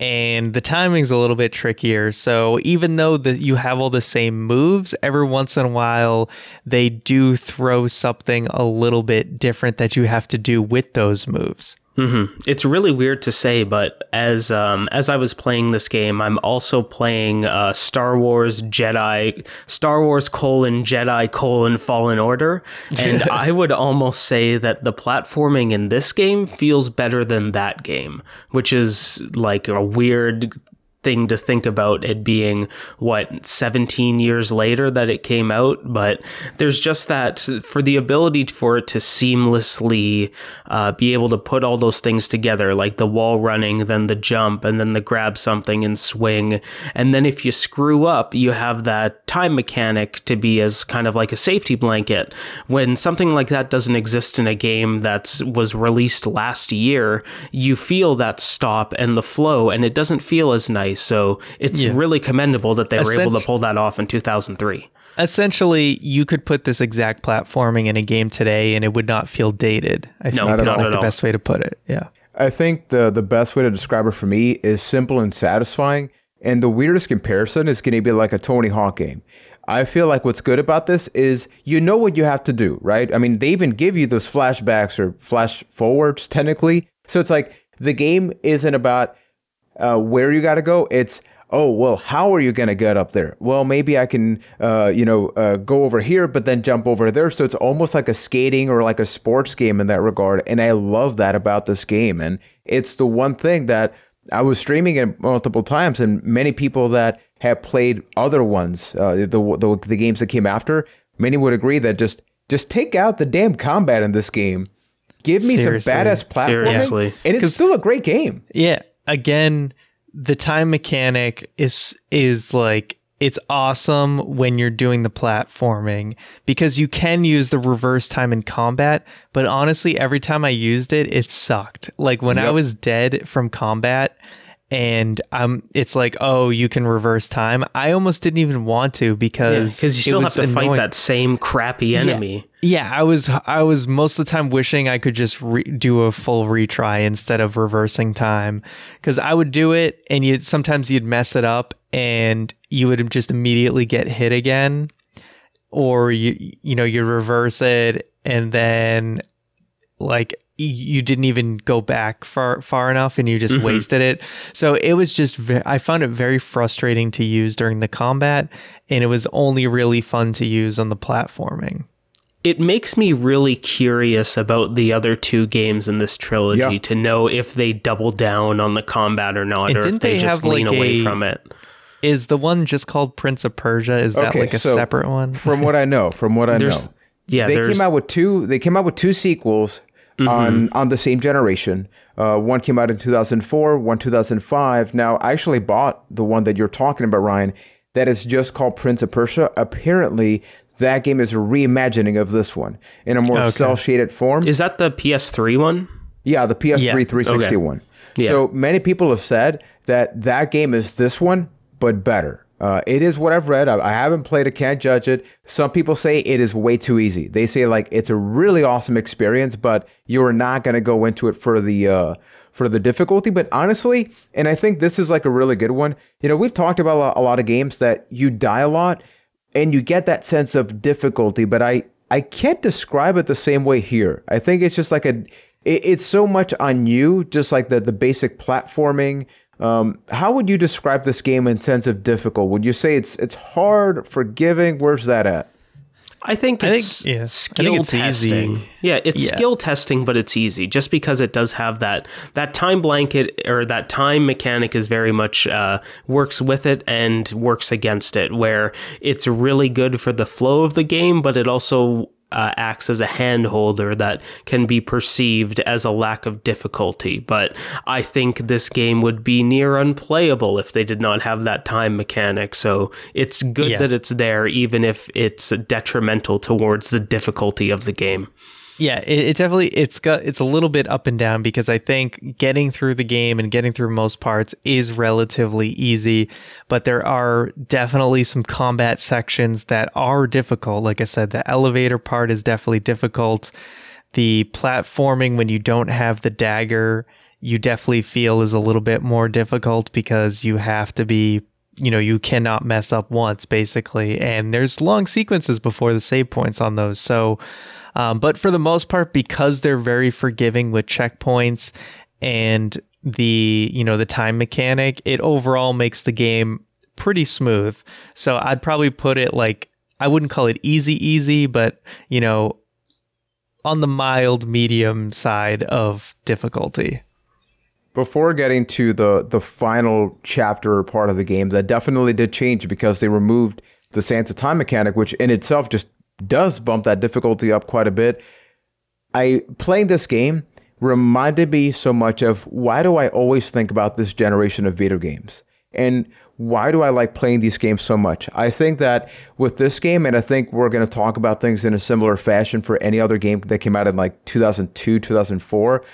and the timing's a little bit trickier. So even though the, you have all the same moves, every once in a while they do throw something a little bit different that you have to do with those moves. Mm-hmm. It's really weird to say, but as um, as I was playing this game, I'm also playing uh, Star Wars Jedi, Star Wars colon Jedi colon Fallen Order, and I would almost say that the platforming in this game feels better than that game, which is like a weird thing to think about it being what 17 years later that it came out but there's just that for the ability for it to seamlessly uh, be able to put all those things together like the wall running then the jump and then the grab something and swing. And then if you screw up you have that time mechanic to be as kind of like a safety blanket. When something like that doesn't exist in a game that was released last year you feel that stop and the flow and it doesn't feel as nice so it's yeah. really commendable that they were able to pull that off in 2003. Essentially, you could put this exact platforming in a game today and it would not feel dated. I no, think that's like the all. best way to put it. Yeah. I think the the best way to describe it for me is simple and satisfying. And the weirdest comparison is going to be like a Tony Hawk game. I feel like what's good about this is you know what you have to do, right? I mean, they even give you those flashbacks or flash forwards technically. So it's like the game isn't about uh, where you got to go. It's oh well, how are you going to get up there? Well, maybe I can uh, you know uh, go over here, but then jump over there. So it's almost like a skating or like a sports game in that regard. And I love that about this game. And it's the one thing that I was streaming it multiple times, and many people that have played other ones, uh, the, the the games that came after, many would agree that just just take out the damn combat in this game. Give me Seriously. some badass platforming, Seriously. and it's still a great game. Yeah, again, the time mechanic is is like it's awesome when you're doing the platforming because you can use the reverse time in combat, but honestly every time I used it it sucked. Like when yep. I was dead from combat and um, it's like, oh, you can reverse time. I almost didn't even want to because because you still have to annoying. fight that same crappy enemy. Yeah. yeah. I was I was most of the time wishing I could just re- do a full retry instead of reversing time because I would do it and you sometimes you'd mess it up and you would just immediately get hit again, or you you know you reverse it and then like you didn't even go back far far enough and you just mm-hmm. wasted it. So it was just ve- I found it very frustrating to use during the combat and it was only really fun to use on the platforming. It makes me really curious about the other two games in this trilogy yeah. to know if they double down on the combat or not, and or if they, they just lean like away a, from it. Is the one just called Prince of Persia? Is that okay, like a so separate one? from what I know, from what I know, yeah, they came out with two. They came out with two sequels mm-hmm. on on the same generation. Uh, one came out in 2004, one 2005. Now, I actually bought the one that you're talking about, Ryan. That is just called Prince of Persia. Apparently, that game is a reimagining of this one in a more okay. cel shaded form. Is that the PS3 one? Yeah, the PS3 yeah. 360 okay. one. Yeah. So many people have said that that game is this one, but better. Uh, it is what I've read. I, I, haven't played it, can't judge it. Some people say it is way too easy. They say like it's a really awesome experience, but you are not going to go into it for the uh, for the difficulty. But honestly, and I think this is like a really good one. You know, we've talked about a lot, a lot of games that you die a lot and you get that sense of difficulty, but I I can't describe it the same way here. I think it's just like a it, it's so much on you, just like the the basic platforming um, how would you describe this game in sense of difficult? Would you say it's it's hard, forgiving? Where's that at? I think it's think, yeah. skill think it's testing. Easy. Yeah, it's yeah. skill testing, but it's easy just because it does have that that time blanket or that time mechanic is very much uh, works with it and works against it. Where it's really good for the flow of the game, but it also uh, acts as a hand holder that can be perceived as a lack of difficulty. But I think this game would be near unplayable if they did not have that time mechanic. So it's good yeah. that it's there, even if it's detrimental towards the difficulty of the game yeah, it, it, definitely it's got it's a little bit up and down because I think getting through the game and getting through most parts is relatively easy, but there are definitely some combat sections that are difficult. Like I said, the elevator part is definitely difficult. The platforming when you don't have the dagger, you definitely feel is a little bit more difficult because you have to be you know you cannot mess up once basically and there's long sequences before the save points on those so um, but for the most part, because they're very forgiving with checkpoints and the you know the time mechanic, it overall makes the game pretty smooth. So I'd probably put it like I wouldn't call it easy easy, but you know on the mild medium side of difficulty. Before getting to the the final chapter part of the game, that definitely did change because they removed the Sand of Time mechanic, which in itself just does bump that difficulty up quite a bit. I playing this game reminded me so much of why do I always think about this generation of video games? And why do I like playing these games so much? I think that with this game, and I think we're going to talk about things in a similar fashion for any other game that came out in like 2002, 2004,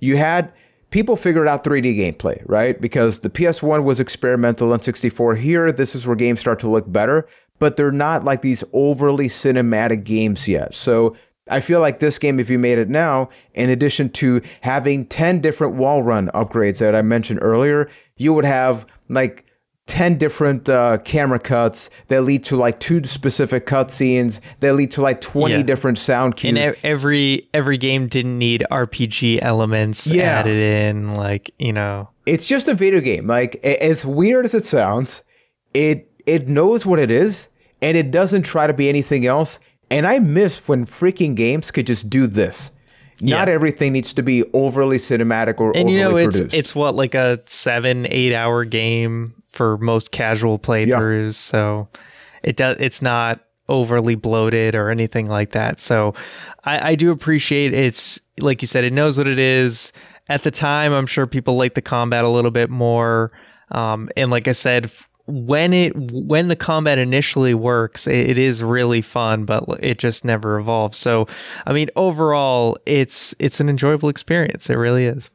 you had people figured out 3D gameplay, right? Because the PS1 was experimental and 64. Here, this is where games start to look better but they're not like these overly cinematic games yet. So I feel like this game, if you made it now, in addition to having 10 different wall run upgrades that I mentioned earlier, you would have like 10 different uh, camera cuts that lead to like two specific cutscenes that lead to like 20 yeah. different sound cues. And every every game didn't need RPG elements yeah. added in like, you know. It's just a video game. Like as weird as it sounds, it it knows what it is and it doesn't try to be anything else. And I miss when freaking games could just do this. Not yeah. everything needs to be overly cinematic or and you know it's produced. it's what like a seven eight hour game for most casual playthroughs. Yeah. So it does it's not overly bloated or anything like that. So I, I do appreciate it's like you said, it knows what it is. At the time, I'm sure people like the combat a little bit more. Um, and like I said, when it when the combat initially works it, it is really fun but it just never evolves so i mean overall it's it's an enjoyable experience it really is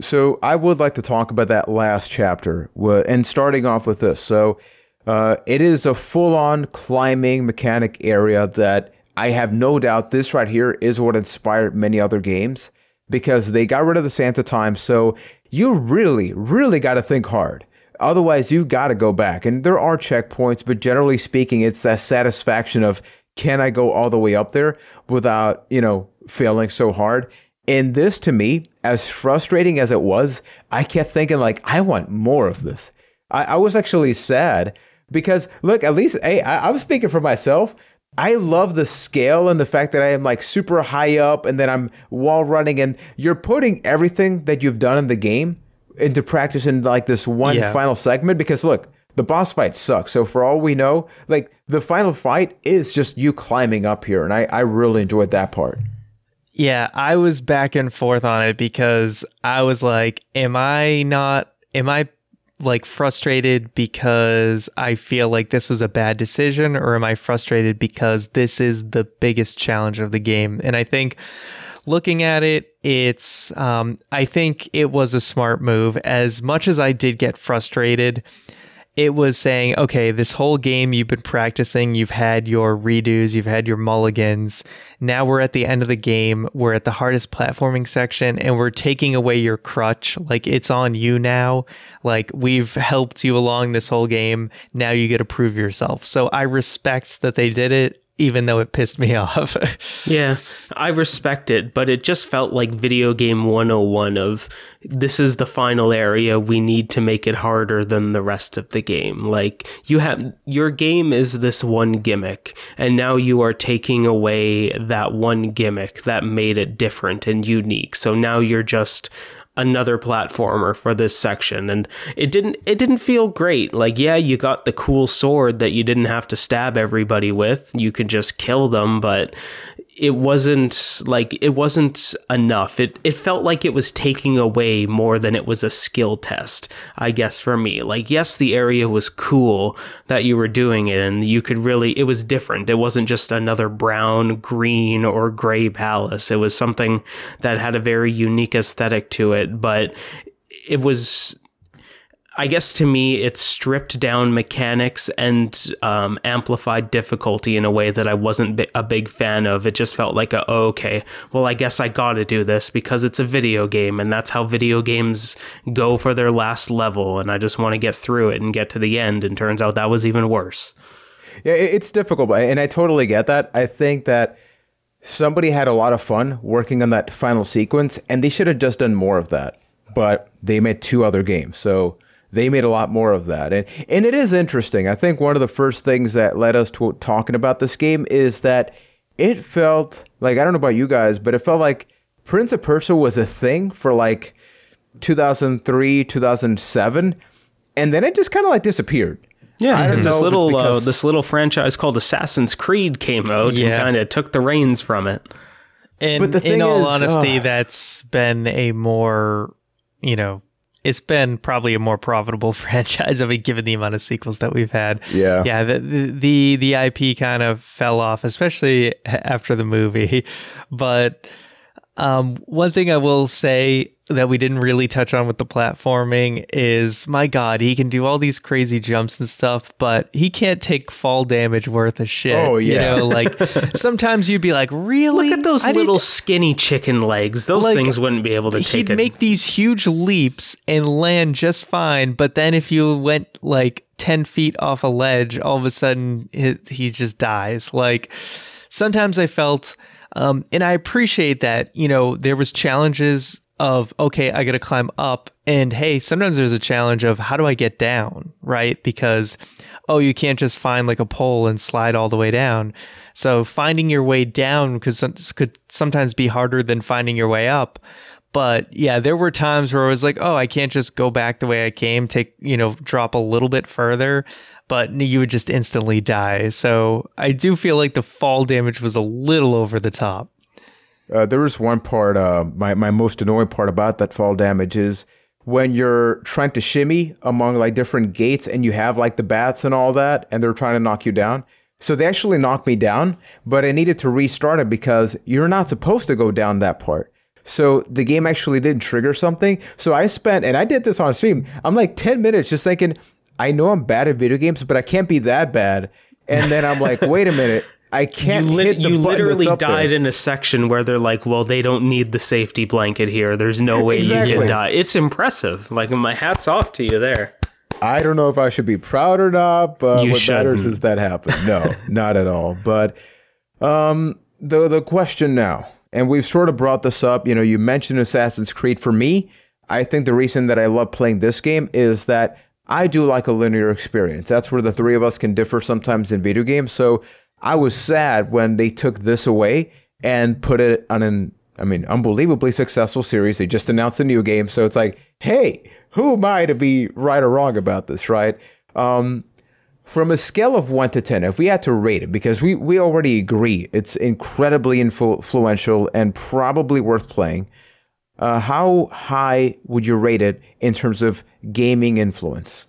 So I would like to talk about that last chapter, and starting off with this. So uh, it is a full-on climbing mechanic area that I have no doubt this right here is what inspired many other games because they got rid of the Sand of time. So you really, really got to think hard. Otherwise, you've got to go back. And there are checkpoints, but generally speaking, it's that satisfaction of can I go all the way up there without, you know, failing so hard? And this to me, as frustrating as it was, I kept thinking like, I want more of this. I, I was actually sad because look, at least hey, I, I'm speaking for myself. I love the scale and the fact that I am like super high up and then I'm wall running and you're putting everything that you've done in the game into practice in like this one yeah. final segment because look, the boss fight sucks. So for all we know, like the final fight is just you climbing up here and I, I really enjoyed that part. Yeah, I was back and forth on it because I was like, am I not am I like frustrated because I feel like this was a bad decision or am I frustrated because this is the biggest challenge of the game? And I think looking at it, it's um, I think it was a smart move. As much as I did get frustrated, it was saying, okay, this whole game you've been practicing, you've had your redos, you've had your mulligans. Now we're at the end of the game. We're at the hardest platforming section and we're taking away your crutch. Like it's on you now. Like we've helped you along this whole game. Now you get to prove yourself. So I respect that they did it even though it pissed me off. yeah, I respect it, but it just felt like video game 101 of this is the final area we need to make it harder than the rest of the game. Like you have your game is this one gimmick and now you are taking away that one gimmick that made it different and unique. So now you're just another platformer for this section. And it didn't it didn't feel great. Like yeah you got the cool sword that you didn't have to stab everybody with. You could just kill them but it wasn't like it wasn't enough. It it felt like it was taking away more than it was a skill test, I guess for me. Like yes, the area was cool that you were doing it and you could really it was different. It wasn't just another brown, green or gray palace. It was something that had a very unique aesthetic to it, but it was I guess to me, it stripped down mechanics and um, amplified difficulty in a way that I wasn't a big fan of. It just felt like a, oh, okay, well, I guess I got to do this because it's a video game and that's how video games go for their last level. And I just want to get through it and get to the end. And turns out that was even worse. Yeah, it's difficult, and I totally get that. I think that somebody had a lot of fun working on that final sequence, and they should have just done more of that. But they made two other games, so they made a lot more of that. And and it is interesting. I think one of the first things that led us to talking about this game is that it felt like I don't know about you guys, but it felt like Prince of Persia was a thing for like 2003, 2007, and then it just kind of like disappeared. Yeah, because this little uh, this little franchise called Assassin's Creed came out yeah. and kind of took the reins from it. And but the thing in all is, honesty, uh, that's been a more you know it's been probably a more profitable franchise. I mean, given the amount of sequels that we've had. Yeah. Yeah. The, the, the IP kind of fell off, especially after the movie. But um, one thing I will say that we didn't really touch on with the platforming is my god he can do all these crazy jumps and stuff but he can't take fall damage worth of shit oh yeah. you know? Like sometimes you'd be like really? Look at those I little skinny chicken legs. Those like, things wouldn't be able to take he'd make these huge leaps and land just fine but then if you went like 10 feet off a ledge all of a sudden he, he just dies. Like sometimes i felt um, and I appreciate that, you know, there was challenges of okay i gotta climb up and hey sometimes there's a challenge of how do i get down right? Because oh you can't just find like a pole and slide all the way down. So finding your way down because could sometimes be harder than finding your way up. But yeah there were times where i was like oh i can't just go back the way i came take you know drop a little bit further but you would just instantly die so i do feel like the fall damage was a little over the top uh, there was one part, uh, my, my most annoying part about that fall damage is when you're trying to shimmy among like different gates and you have like the bats and all that, and they're trying to knock you down. So they actually knocked me down, but I needed to restart it because you're not supposed to go down that part. So the game actually didn't trigger something. So I spent, and I did this on stream. I'm like 10 minutes just thinking, I know I'm bad at video games, but I can't be that bad. And then I'm like, wait a minute. I can't you, lit- hit the you literally died there. in a section where they're like, well, they don't need the safety blanket here. There's no way you can die. It's impressive. Like, my hat's off to you there. I don't know if I should be proud or not, but You what matters shouldn't. is that happened. No, not at all. But um, the the question now, and we've sort of brought this up. You know, you mentioned Assassin's Creed. For me, I think the reason that I love playing this game is that I do like a linear experience. That's where the three of us can differ sometimes in video games. So I was sad when they took this away and put it on an I mean, unbelievably successful series. They just announced a new game, so it's like, hey, who am I to be right or wrong about this, right? Um, from a scale of one to ten, if we had to rate it, because we we already agree it's incredibly influ- influential and probably worth playing. Uh, how high would you rate it in terms of gaming influence?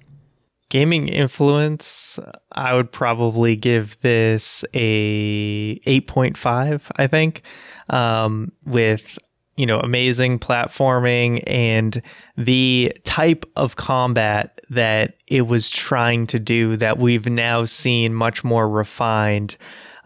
Gaming influence, I would probably give this a 8.5, I think. Um, with you know, amazing platforming and the type of combat that it was trying to do that we've now seen much more refined.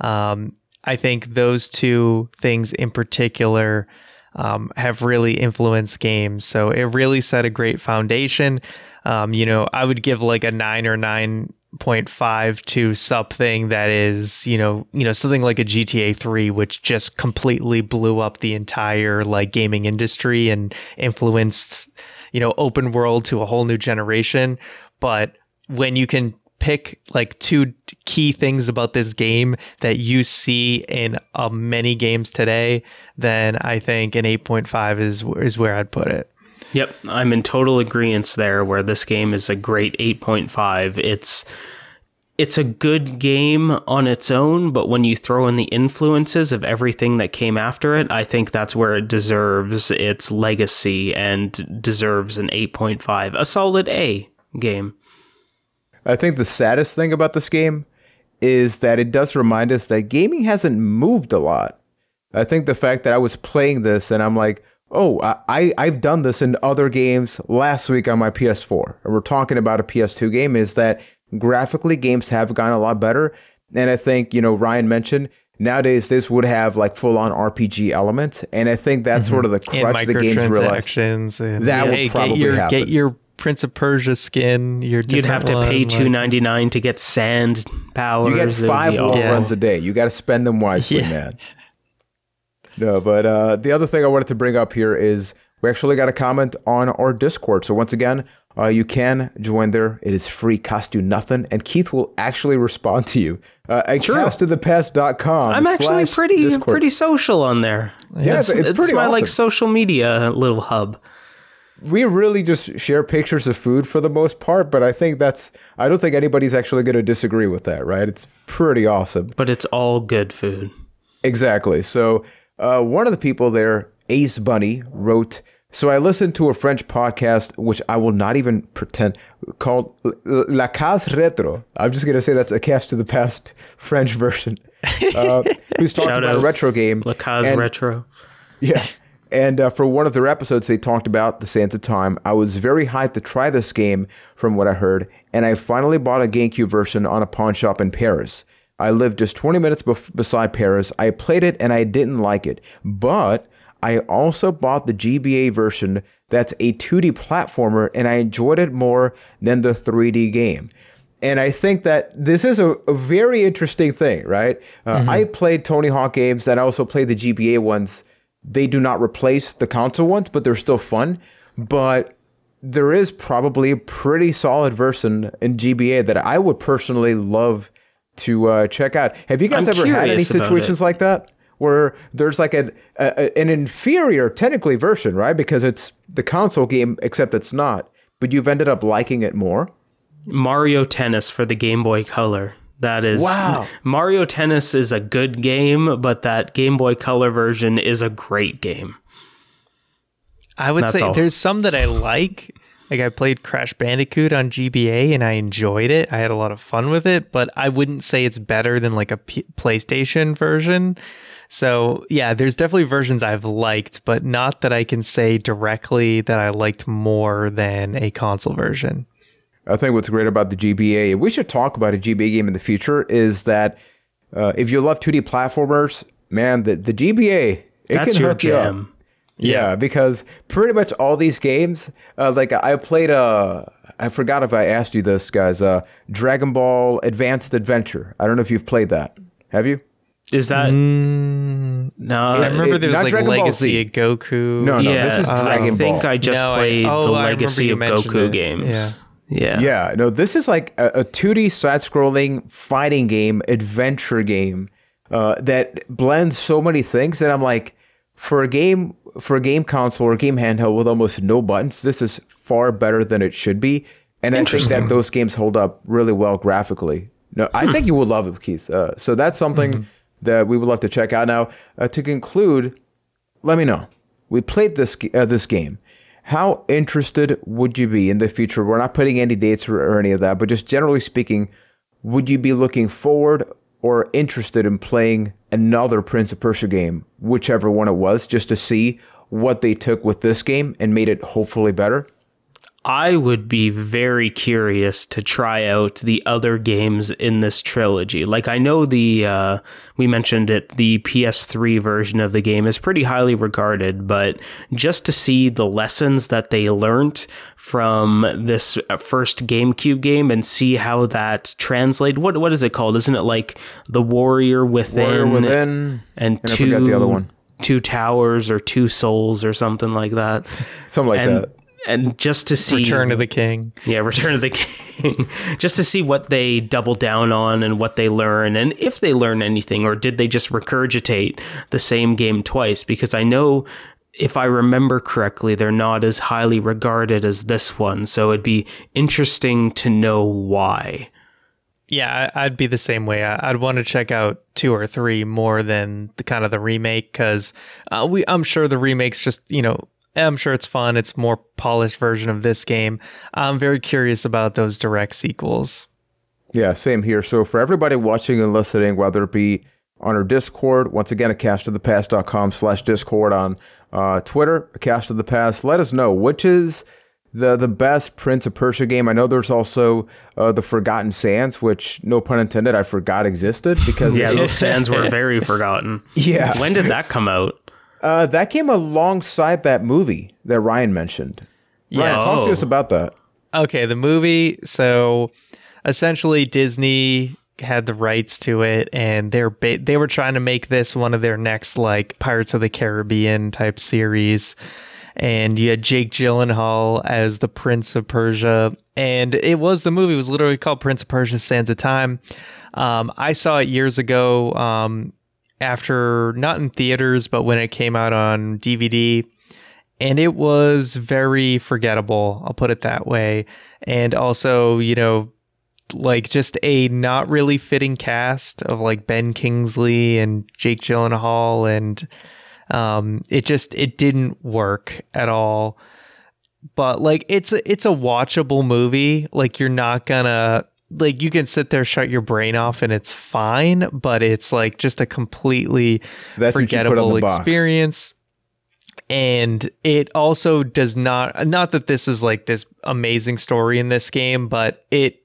Um, I think those two things in particular um, have really influenced games. So it really set a great foundation. Um, you know, I would give like a nine or nine point five to something that is, you know, you know, something like a GTA three, which just completely blew up the entire like gaming industry and influenced, you know, open world to a whole new generation. But when you can pick like two key things about this game that you see in uh, many games today, then I think an 8.5 is is where I'd put it. Yep, I'm in total agreement there. Where this game is a great 8.5. It's it's a good game on its own, but when you throw in the influences of everything that came after it, I think that's where it deserves its legacy and deserves an 8.5, a solid A game. I think the saddest thing about this game is that it does remind us that gaming hasn't moved a lot. I think the fact that I was playing this and I'm like, oh, I, I I've done this in other games last week on my PS4, and we're talking about a PS2 game, is that graphically games have gotten a lot better. And I think, you know, Ryan mentioned nowadays this would have like full on RPG elements. And I think that's mm-hmm. sort of the crutch the games. And, That would hey, probably get your happen. get your Prince of Persia skin. Your You'd have to different pay one, two like- ninety nine to get sand powers. You get It would be five wall awful. runs a day. You got to spend them wisely, Yeah. man. No, but uh, the other thing I wanted to bring up here is we actually got a comment on our Discord. So once again, uh, you can join there. It is free, cost you nothing, and Keith will actually respond to you. Uh, at True. castofthepast.com. I'm actually pretty Discord. pretty social on there. Yeah, it's, it's it's pretty my like social media little hub. We really just share pictures of food for the most part, but I think that's I don't think anybody's actually going to disagree with that, right? It's pretty awesome. But it's all good food. Exactly. So uh, one of the people there, Ace Bunny, wrote. So I listened to a French podcast, which I will not even pretend called La Caz Retro. I'm just gonna say that's a cast to the past French version. Uh, who's talking Shout about a retro game? La Case And- Retro. yeah. And uh, for one of their episodes, they talked about the Sands of Time. I was very hyped to try this game from what I heard, and I finally bought a GameCube version on a pawn shop in Paris. I lived just 20 minutes bef- beside Paris. I played it and I didn't like it, but I also bought the GBA version that's a 2D platformer, and I enjoyed it more than the 3D game. And I think that this is a, a very interesting thing, right? Uh, I played Tony Hawk games and I also played the GBA ones. They do not replace the console ones, but they're still fun. But there is probably a pretty solid version in GBA that I would personally love to uh, check out. Have you guys I'm ever had any curious about situations like that? Where there's like an a, a- an inferior technically version, right? Because it's the console game, except it's not. But you've ended up liking it more. Mario Tennis for the Game Boy Color. That is Wow. Mario Tennis is a good game, but that Game Boy Color version is a great game. I would That's say all. there's some that I like. Like I played Crash Bandicoot on GBA and I enjoyed it. I had a lot of fun with it, but I wouldn't say it's better than like a P- PlayStation version. So yeah, there's definitely versions I've liked, but not that I can say directly that I liked more than a console version. I think what's great about the GBA, we should talk about a GBA game in the future, is that uh, if you love 2D platformers, man, the, the GBA, it That's can your hook you up. jam. Yeah, because pretty much all these games, uh, like I played, uh, I forgot if I asked you this, guys, uh, Dragon Ball Advanced Adventure. I don't know if you've played that. Have you? Is that Mm, no? I remember it- there was like Dragon Legacy of Goku. No, no, yeah, this is uh, Dragon I think I just No, I- played oh, the Legacy of Goku it. games. Yeah. Yeah. Yeah, no, this is like a, a 2D side-scrolling fighting game, adventure game uh, that blends so many things that I'm like, for a game for a game console or game handheld with almost no buttons, this is far better than it should be. And I think that those games hold up really well graphically. No, I think you will love it, Keith. Uh, so that's something that we would love to check out. Now, uh, to conclude, let me know. We played this uh, this game. How interested would you be in the future? We're not putting any dates or, or any of that, but just generally speaking, would you be looking forward or interested in playing another Prince of Persia game, whichever one it was, just to see what they took with this game and made it hopefully better? I would be very curious to try out the other games in this trilogy. Like I know the uh, we mentioned it, the PS3 version of the game is pretty highly regarded, but just to see the lessons that they learned from this uh, first GameCube game and see how that translate. What what is it called? Isn't it like the Warrior Within? Warrior Within, and, and I two forgot the other one. two towers or two souls or something like that. something like and that. And just to see Return of the King. yeah, Return of the King. just to see what they double down on and what they learn and if they learn anything or did they just regurgitate the same game twice because I know if I remember correctly they're not as highly regarded as this one, so it'd be interesting to know why. Yeah, I'd be the same way. I'd want to check out two or three more than the kind of the remake because uh, we. I'm sure the remake's just you know. I'm sure it's fun. It's more polished version of this game. I'm very curious about those direct sequels. Yeah, same here. So for everybody watching and listening, whether it be on our Discord, once again, a castofthepast.com slash Discord on uh, Twitter, a cast of the past, let us know which is the the best Prince of Persia game. I know there's also uh, the Forgotten Sands, which no pun intended, I forgot existed because Yeah, it- those sands were very forgotten. Yeah. When did that come out? Uh, that came alongside that movie that Ryan mentioned. Ryan, Yes. talk to us Oh. about that. Okay, the movie. So essentially, Disney had the rights to it, and they're ba- they were trying to make this one of their next like Pirates of the Caribbean type series. And you had Jake Gyllenhaal as the Prince of Persia, and it was the movie was literally called Prince of Persia: Sands of Time. Um, I saw it years ago, um, after not in theaters, but when it came out on DVD and it was very forgettable i'll put it that way. And also you know like just a not really fitting cast of like ben kingsley and jake gyllenhaal and um it just it didn't work at all. But like it's a, it's a watchable movie. Like you're not gonna like you can sit there shut your brain off and it's fine but it's like just a completely That's what you put on forgettable the box. experience and it also does not not that this is like this amazing story in this game but it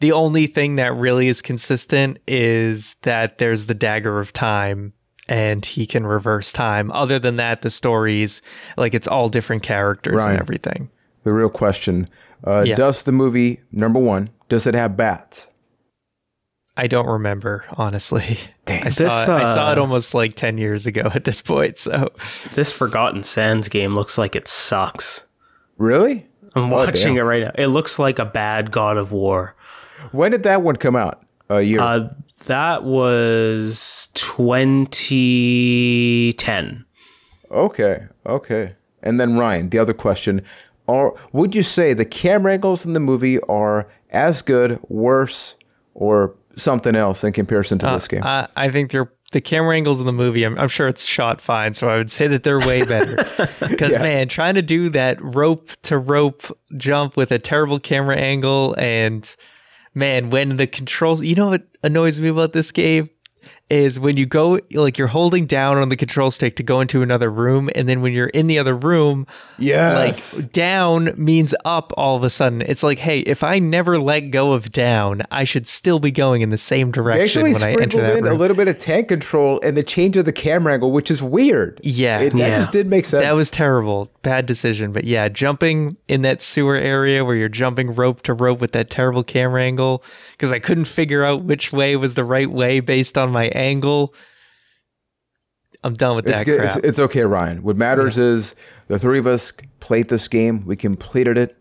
the only thing that really is consistent is that there's the dagger of time and he can reverse time other than that the stories like it's all different characters Right. and everything The real question uh, Yeah. Does the movie, number one, does it have bats? i don't remember honestly Dang. I saw, This, it, I saw uh, it almost like 10 years ago at this point so This Forgotten Sands game looks like it sucks. Really? I'm Oh, watching damn. it right now. It looks like a bad God of War. When did that one come out? A year. Uh, that was 2010. okay, okay. And then Ryan, the other question: Are would you say the camera angles in the movie are as good, worse, or something else in comparison to this uh, game? I, I think they're the camera angles in the movie. I'm, I'm sure it's shot fine, so I would say that they're way better. Because Yeah. man, trying to do that rope to rope jump with a terrible camera angle, and man, when the controls, you know what annoys me about this game is when you go like you're holding down on the control stick to go into another room and then when you're in the other room yeah like down means up all of a sudden it's like hey if i never let go of down i should still be going in the same They direction actually when i enter sprinkled that in a little bit of tank control and the change of the camera angle, which is weird. Yeah. It, that Yeah. just did make sense. that was terrible bad decision but yeah jumping in that sewer area where you're jumping rope to rope with that terrible camera angle because i couldn't figure out which way was the right way based on my angle i'm done with It's that good. crap It's, it's okay, Ryan. What matters is the three of us played this game. We completed it.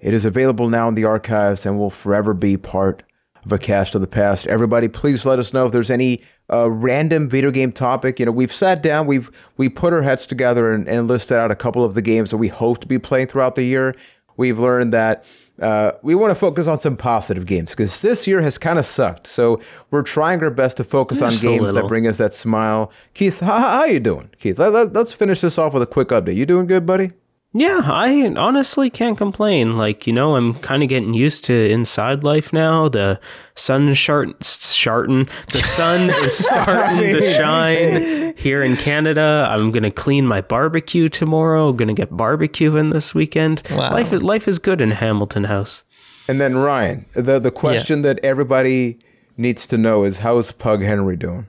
It is available now in the archives and will forever be part of a cast of the past. Everybody, please let us know if there's any uh, random video game topic. You know, we've sat down, we've we put our heads together and, and listed out a couple of the games that we hope to be playing throughout the year. We've learned that uh, we want to focus on some positive games because this year has kind of sucked. So we're trying our best to focus on Just a games that bring us that smile. Keith, how, how you doing? Keith, let, let, let's finish this off with a quick update. You doing good, buddy? Yeah, I honestly can't complain. Like, you know, I'm kind of getting used to inside life now. The sun is shart- shartin. The sun is starting to shine here in Canada. I'm going to clean my barbecue tomorrow. Going to get barbecue in this weekend. Wow. Life is life is good in Hamilton House. And then Ryan, the the question that everybody needs to know is how is Pug Henry doing?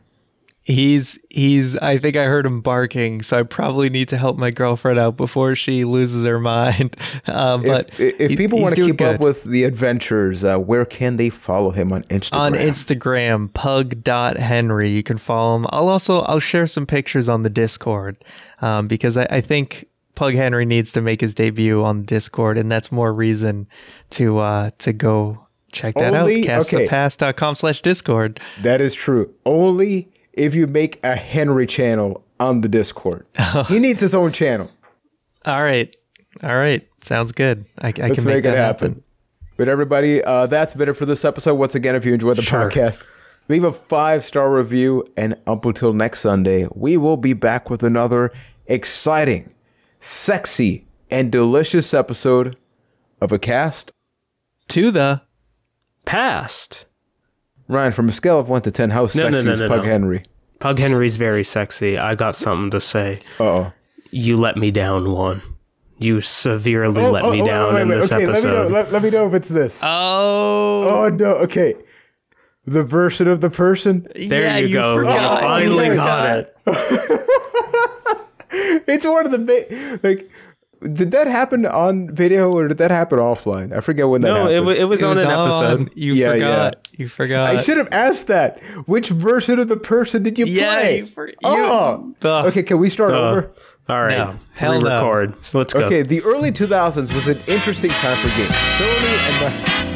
He's he's I think I heard him barking, so I probably need to help my girlfriend out before she loses her mind. Um, but if, if people want to keep up with the adventures, uh, where can they follow him on Instagram? on Instagram, pug.henry, you can follow him. I'll also I'll share some pictures on the Discord. Um, because I, I think Pug Henry needs to make his debut on Discord, and that's more reason to uh to go check that Only- out. okay. Castthepast.com slash Discord. That is true. Only if you make a Henry channel on the Discord. he needs his own channel. All right. All right. Sounds good. I, I Let's can make, make, it that happen. happen. But everybody, uh, that's been it for this episode. Once again, if you enjoyed the Sure. podcast, leave a five star review. And up until next Sunday, we will be back with another exciting, sexy, and delicious episode of a cast. To the Past. Ryan, from a scale of one to ten, how No, sexy no, no, is no, Pug no. Henry? Pug Henry's very sexy. I got something to say. Uh oh. You let me down one. You severely Oh, let me down in this okay, episode. Let me, know, let, let me know if it's this. Oh, oh no. Okay. The version of the person. there yeah, you, go. forgot. You finally You got forgot. it. It's one of the ma- like. Did that happen on video or did that happen offline? I forget when that No, it, happened. wa- it was It on was an on. episode. You Yeah, forgot. You forgot. I should have asked that. Which version of the person did you Yeah, play? you for- you- oh. Ugh. Okay, can we start Uh, over? all right. No, hell no. Re-record. Let's go. Okay, the early 2000s was an interesting time for games. Sony and the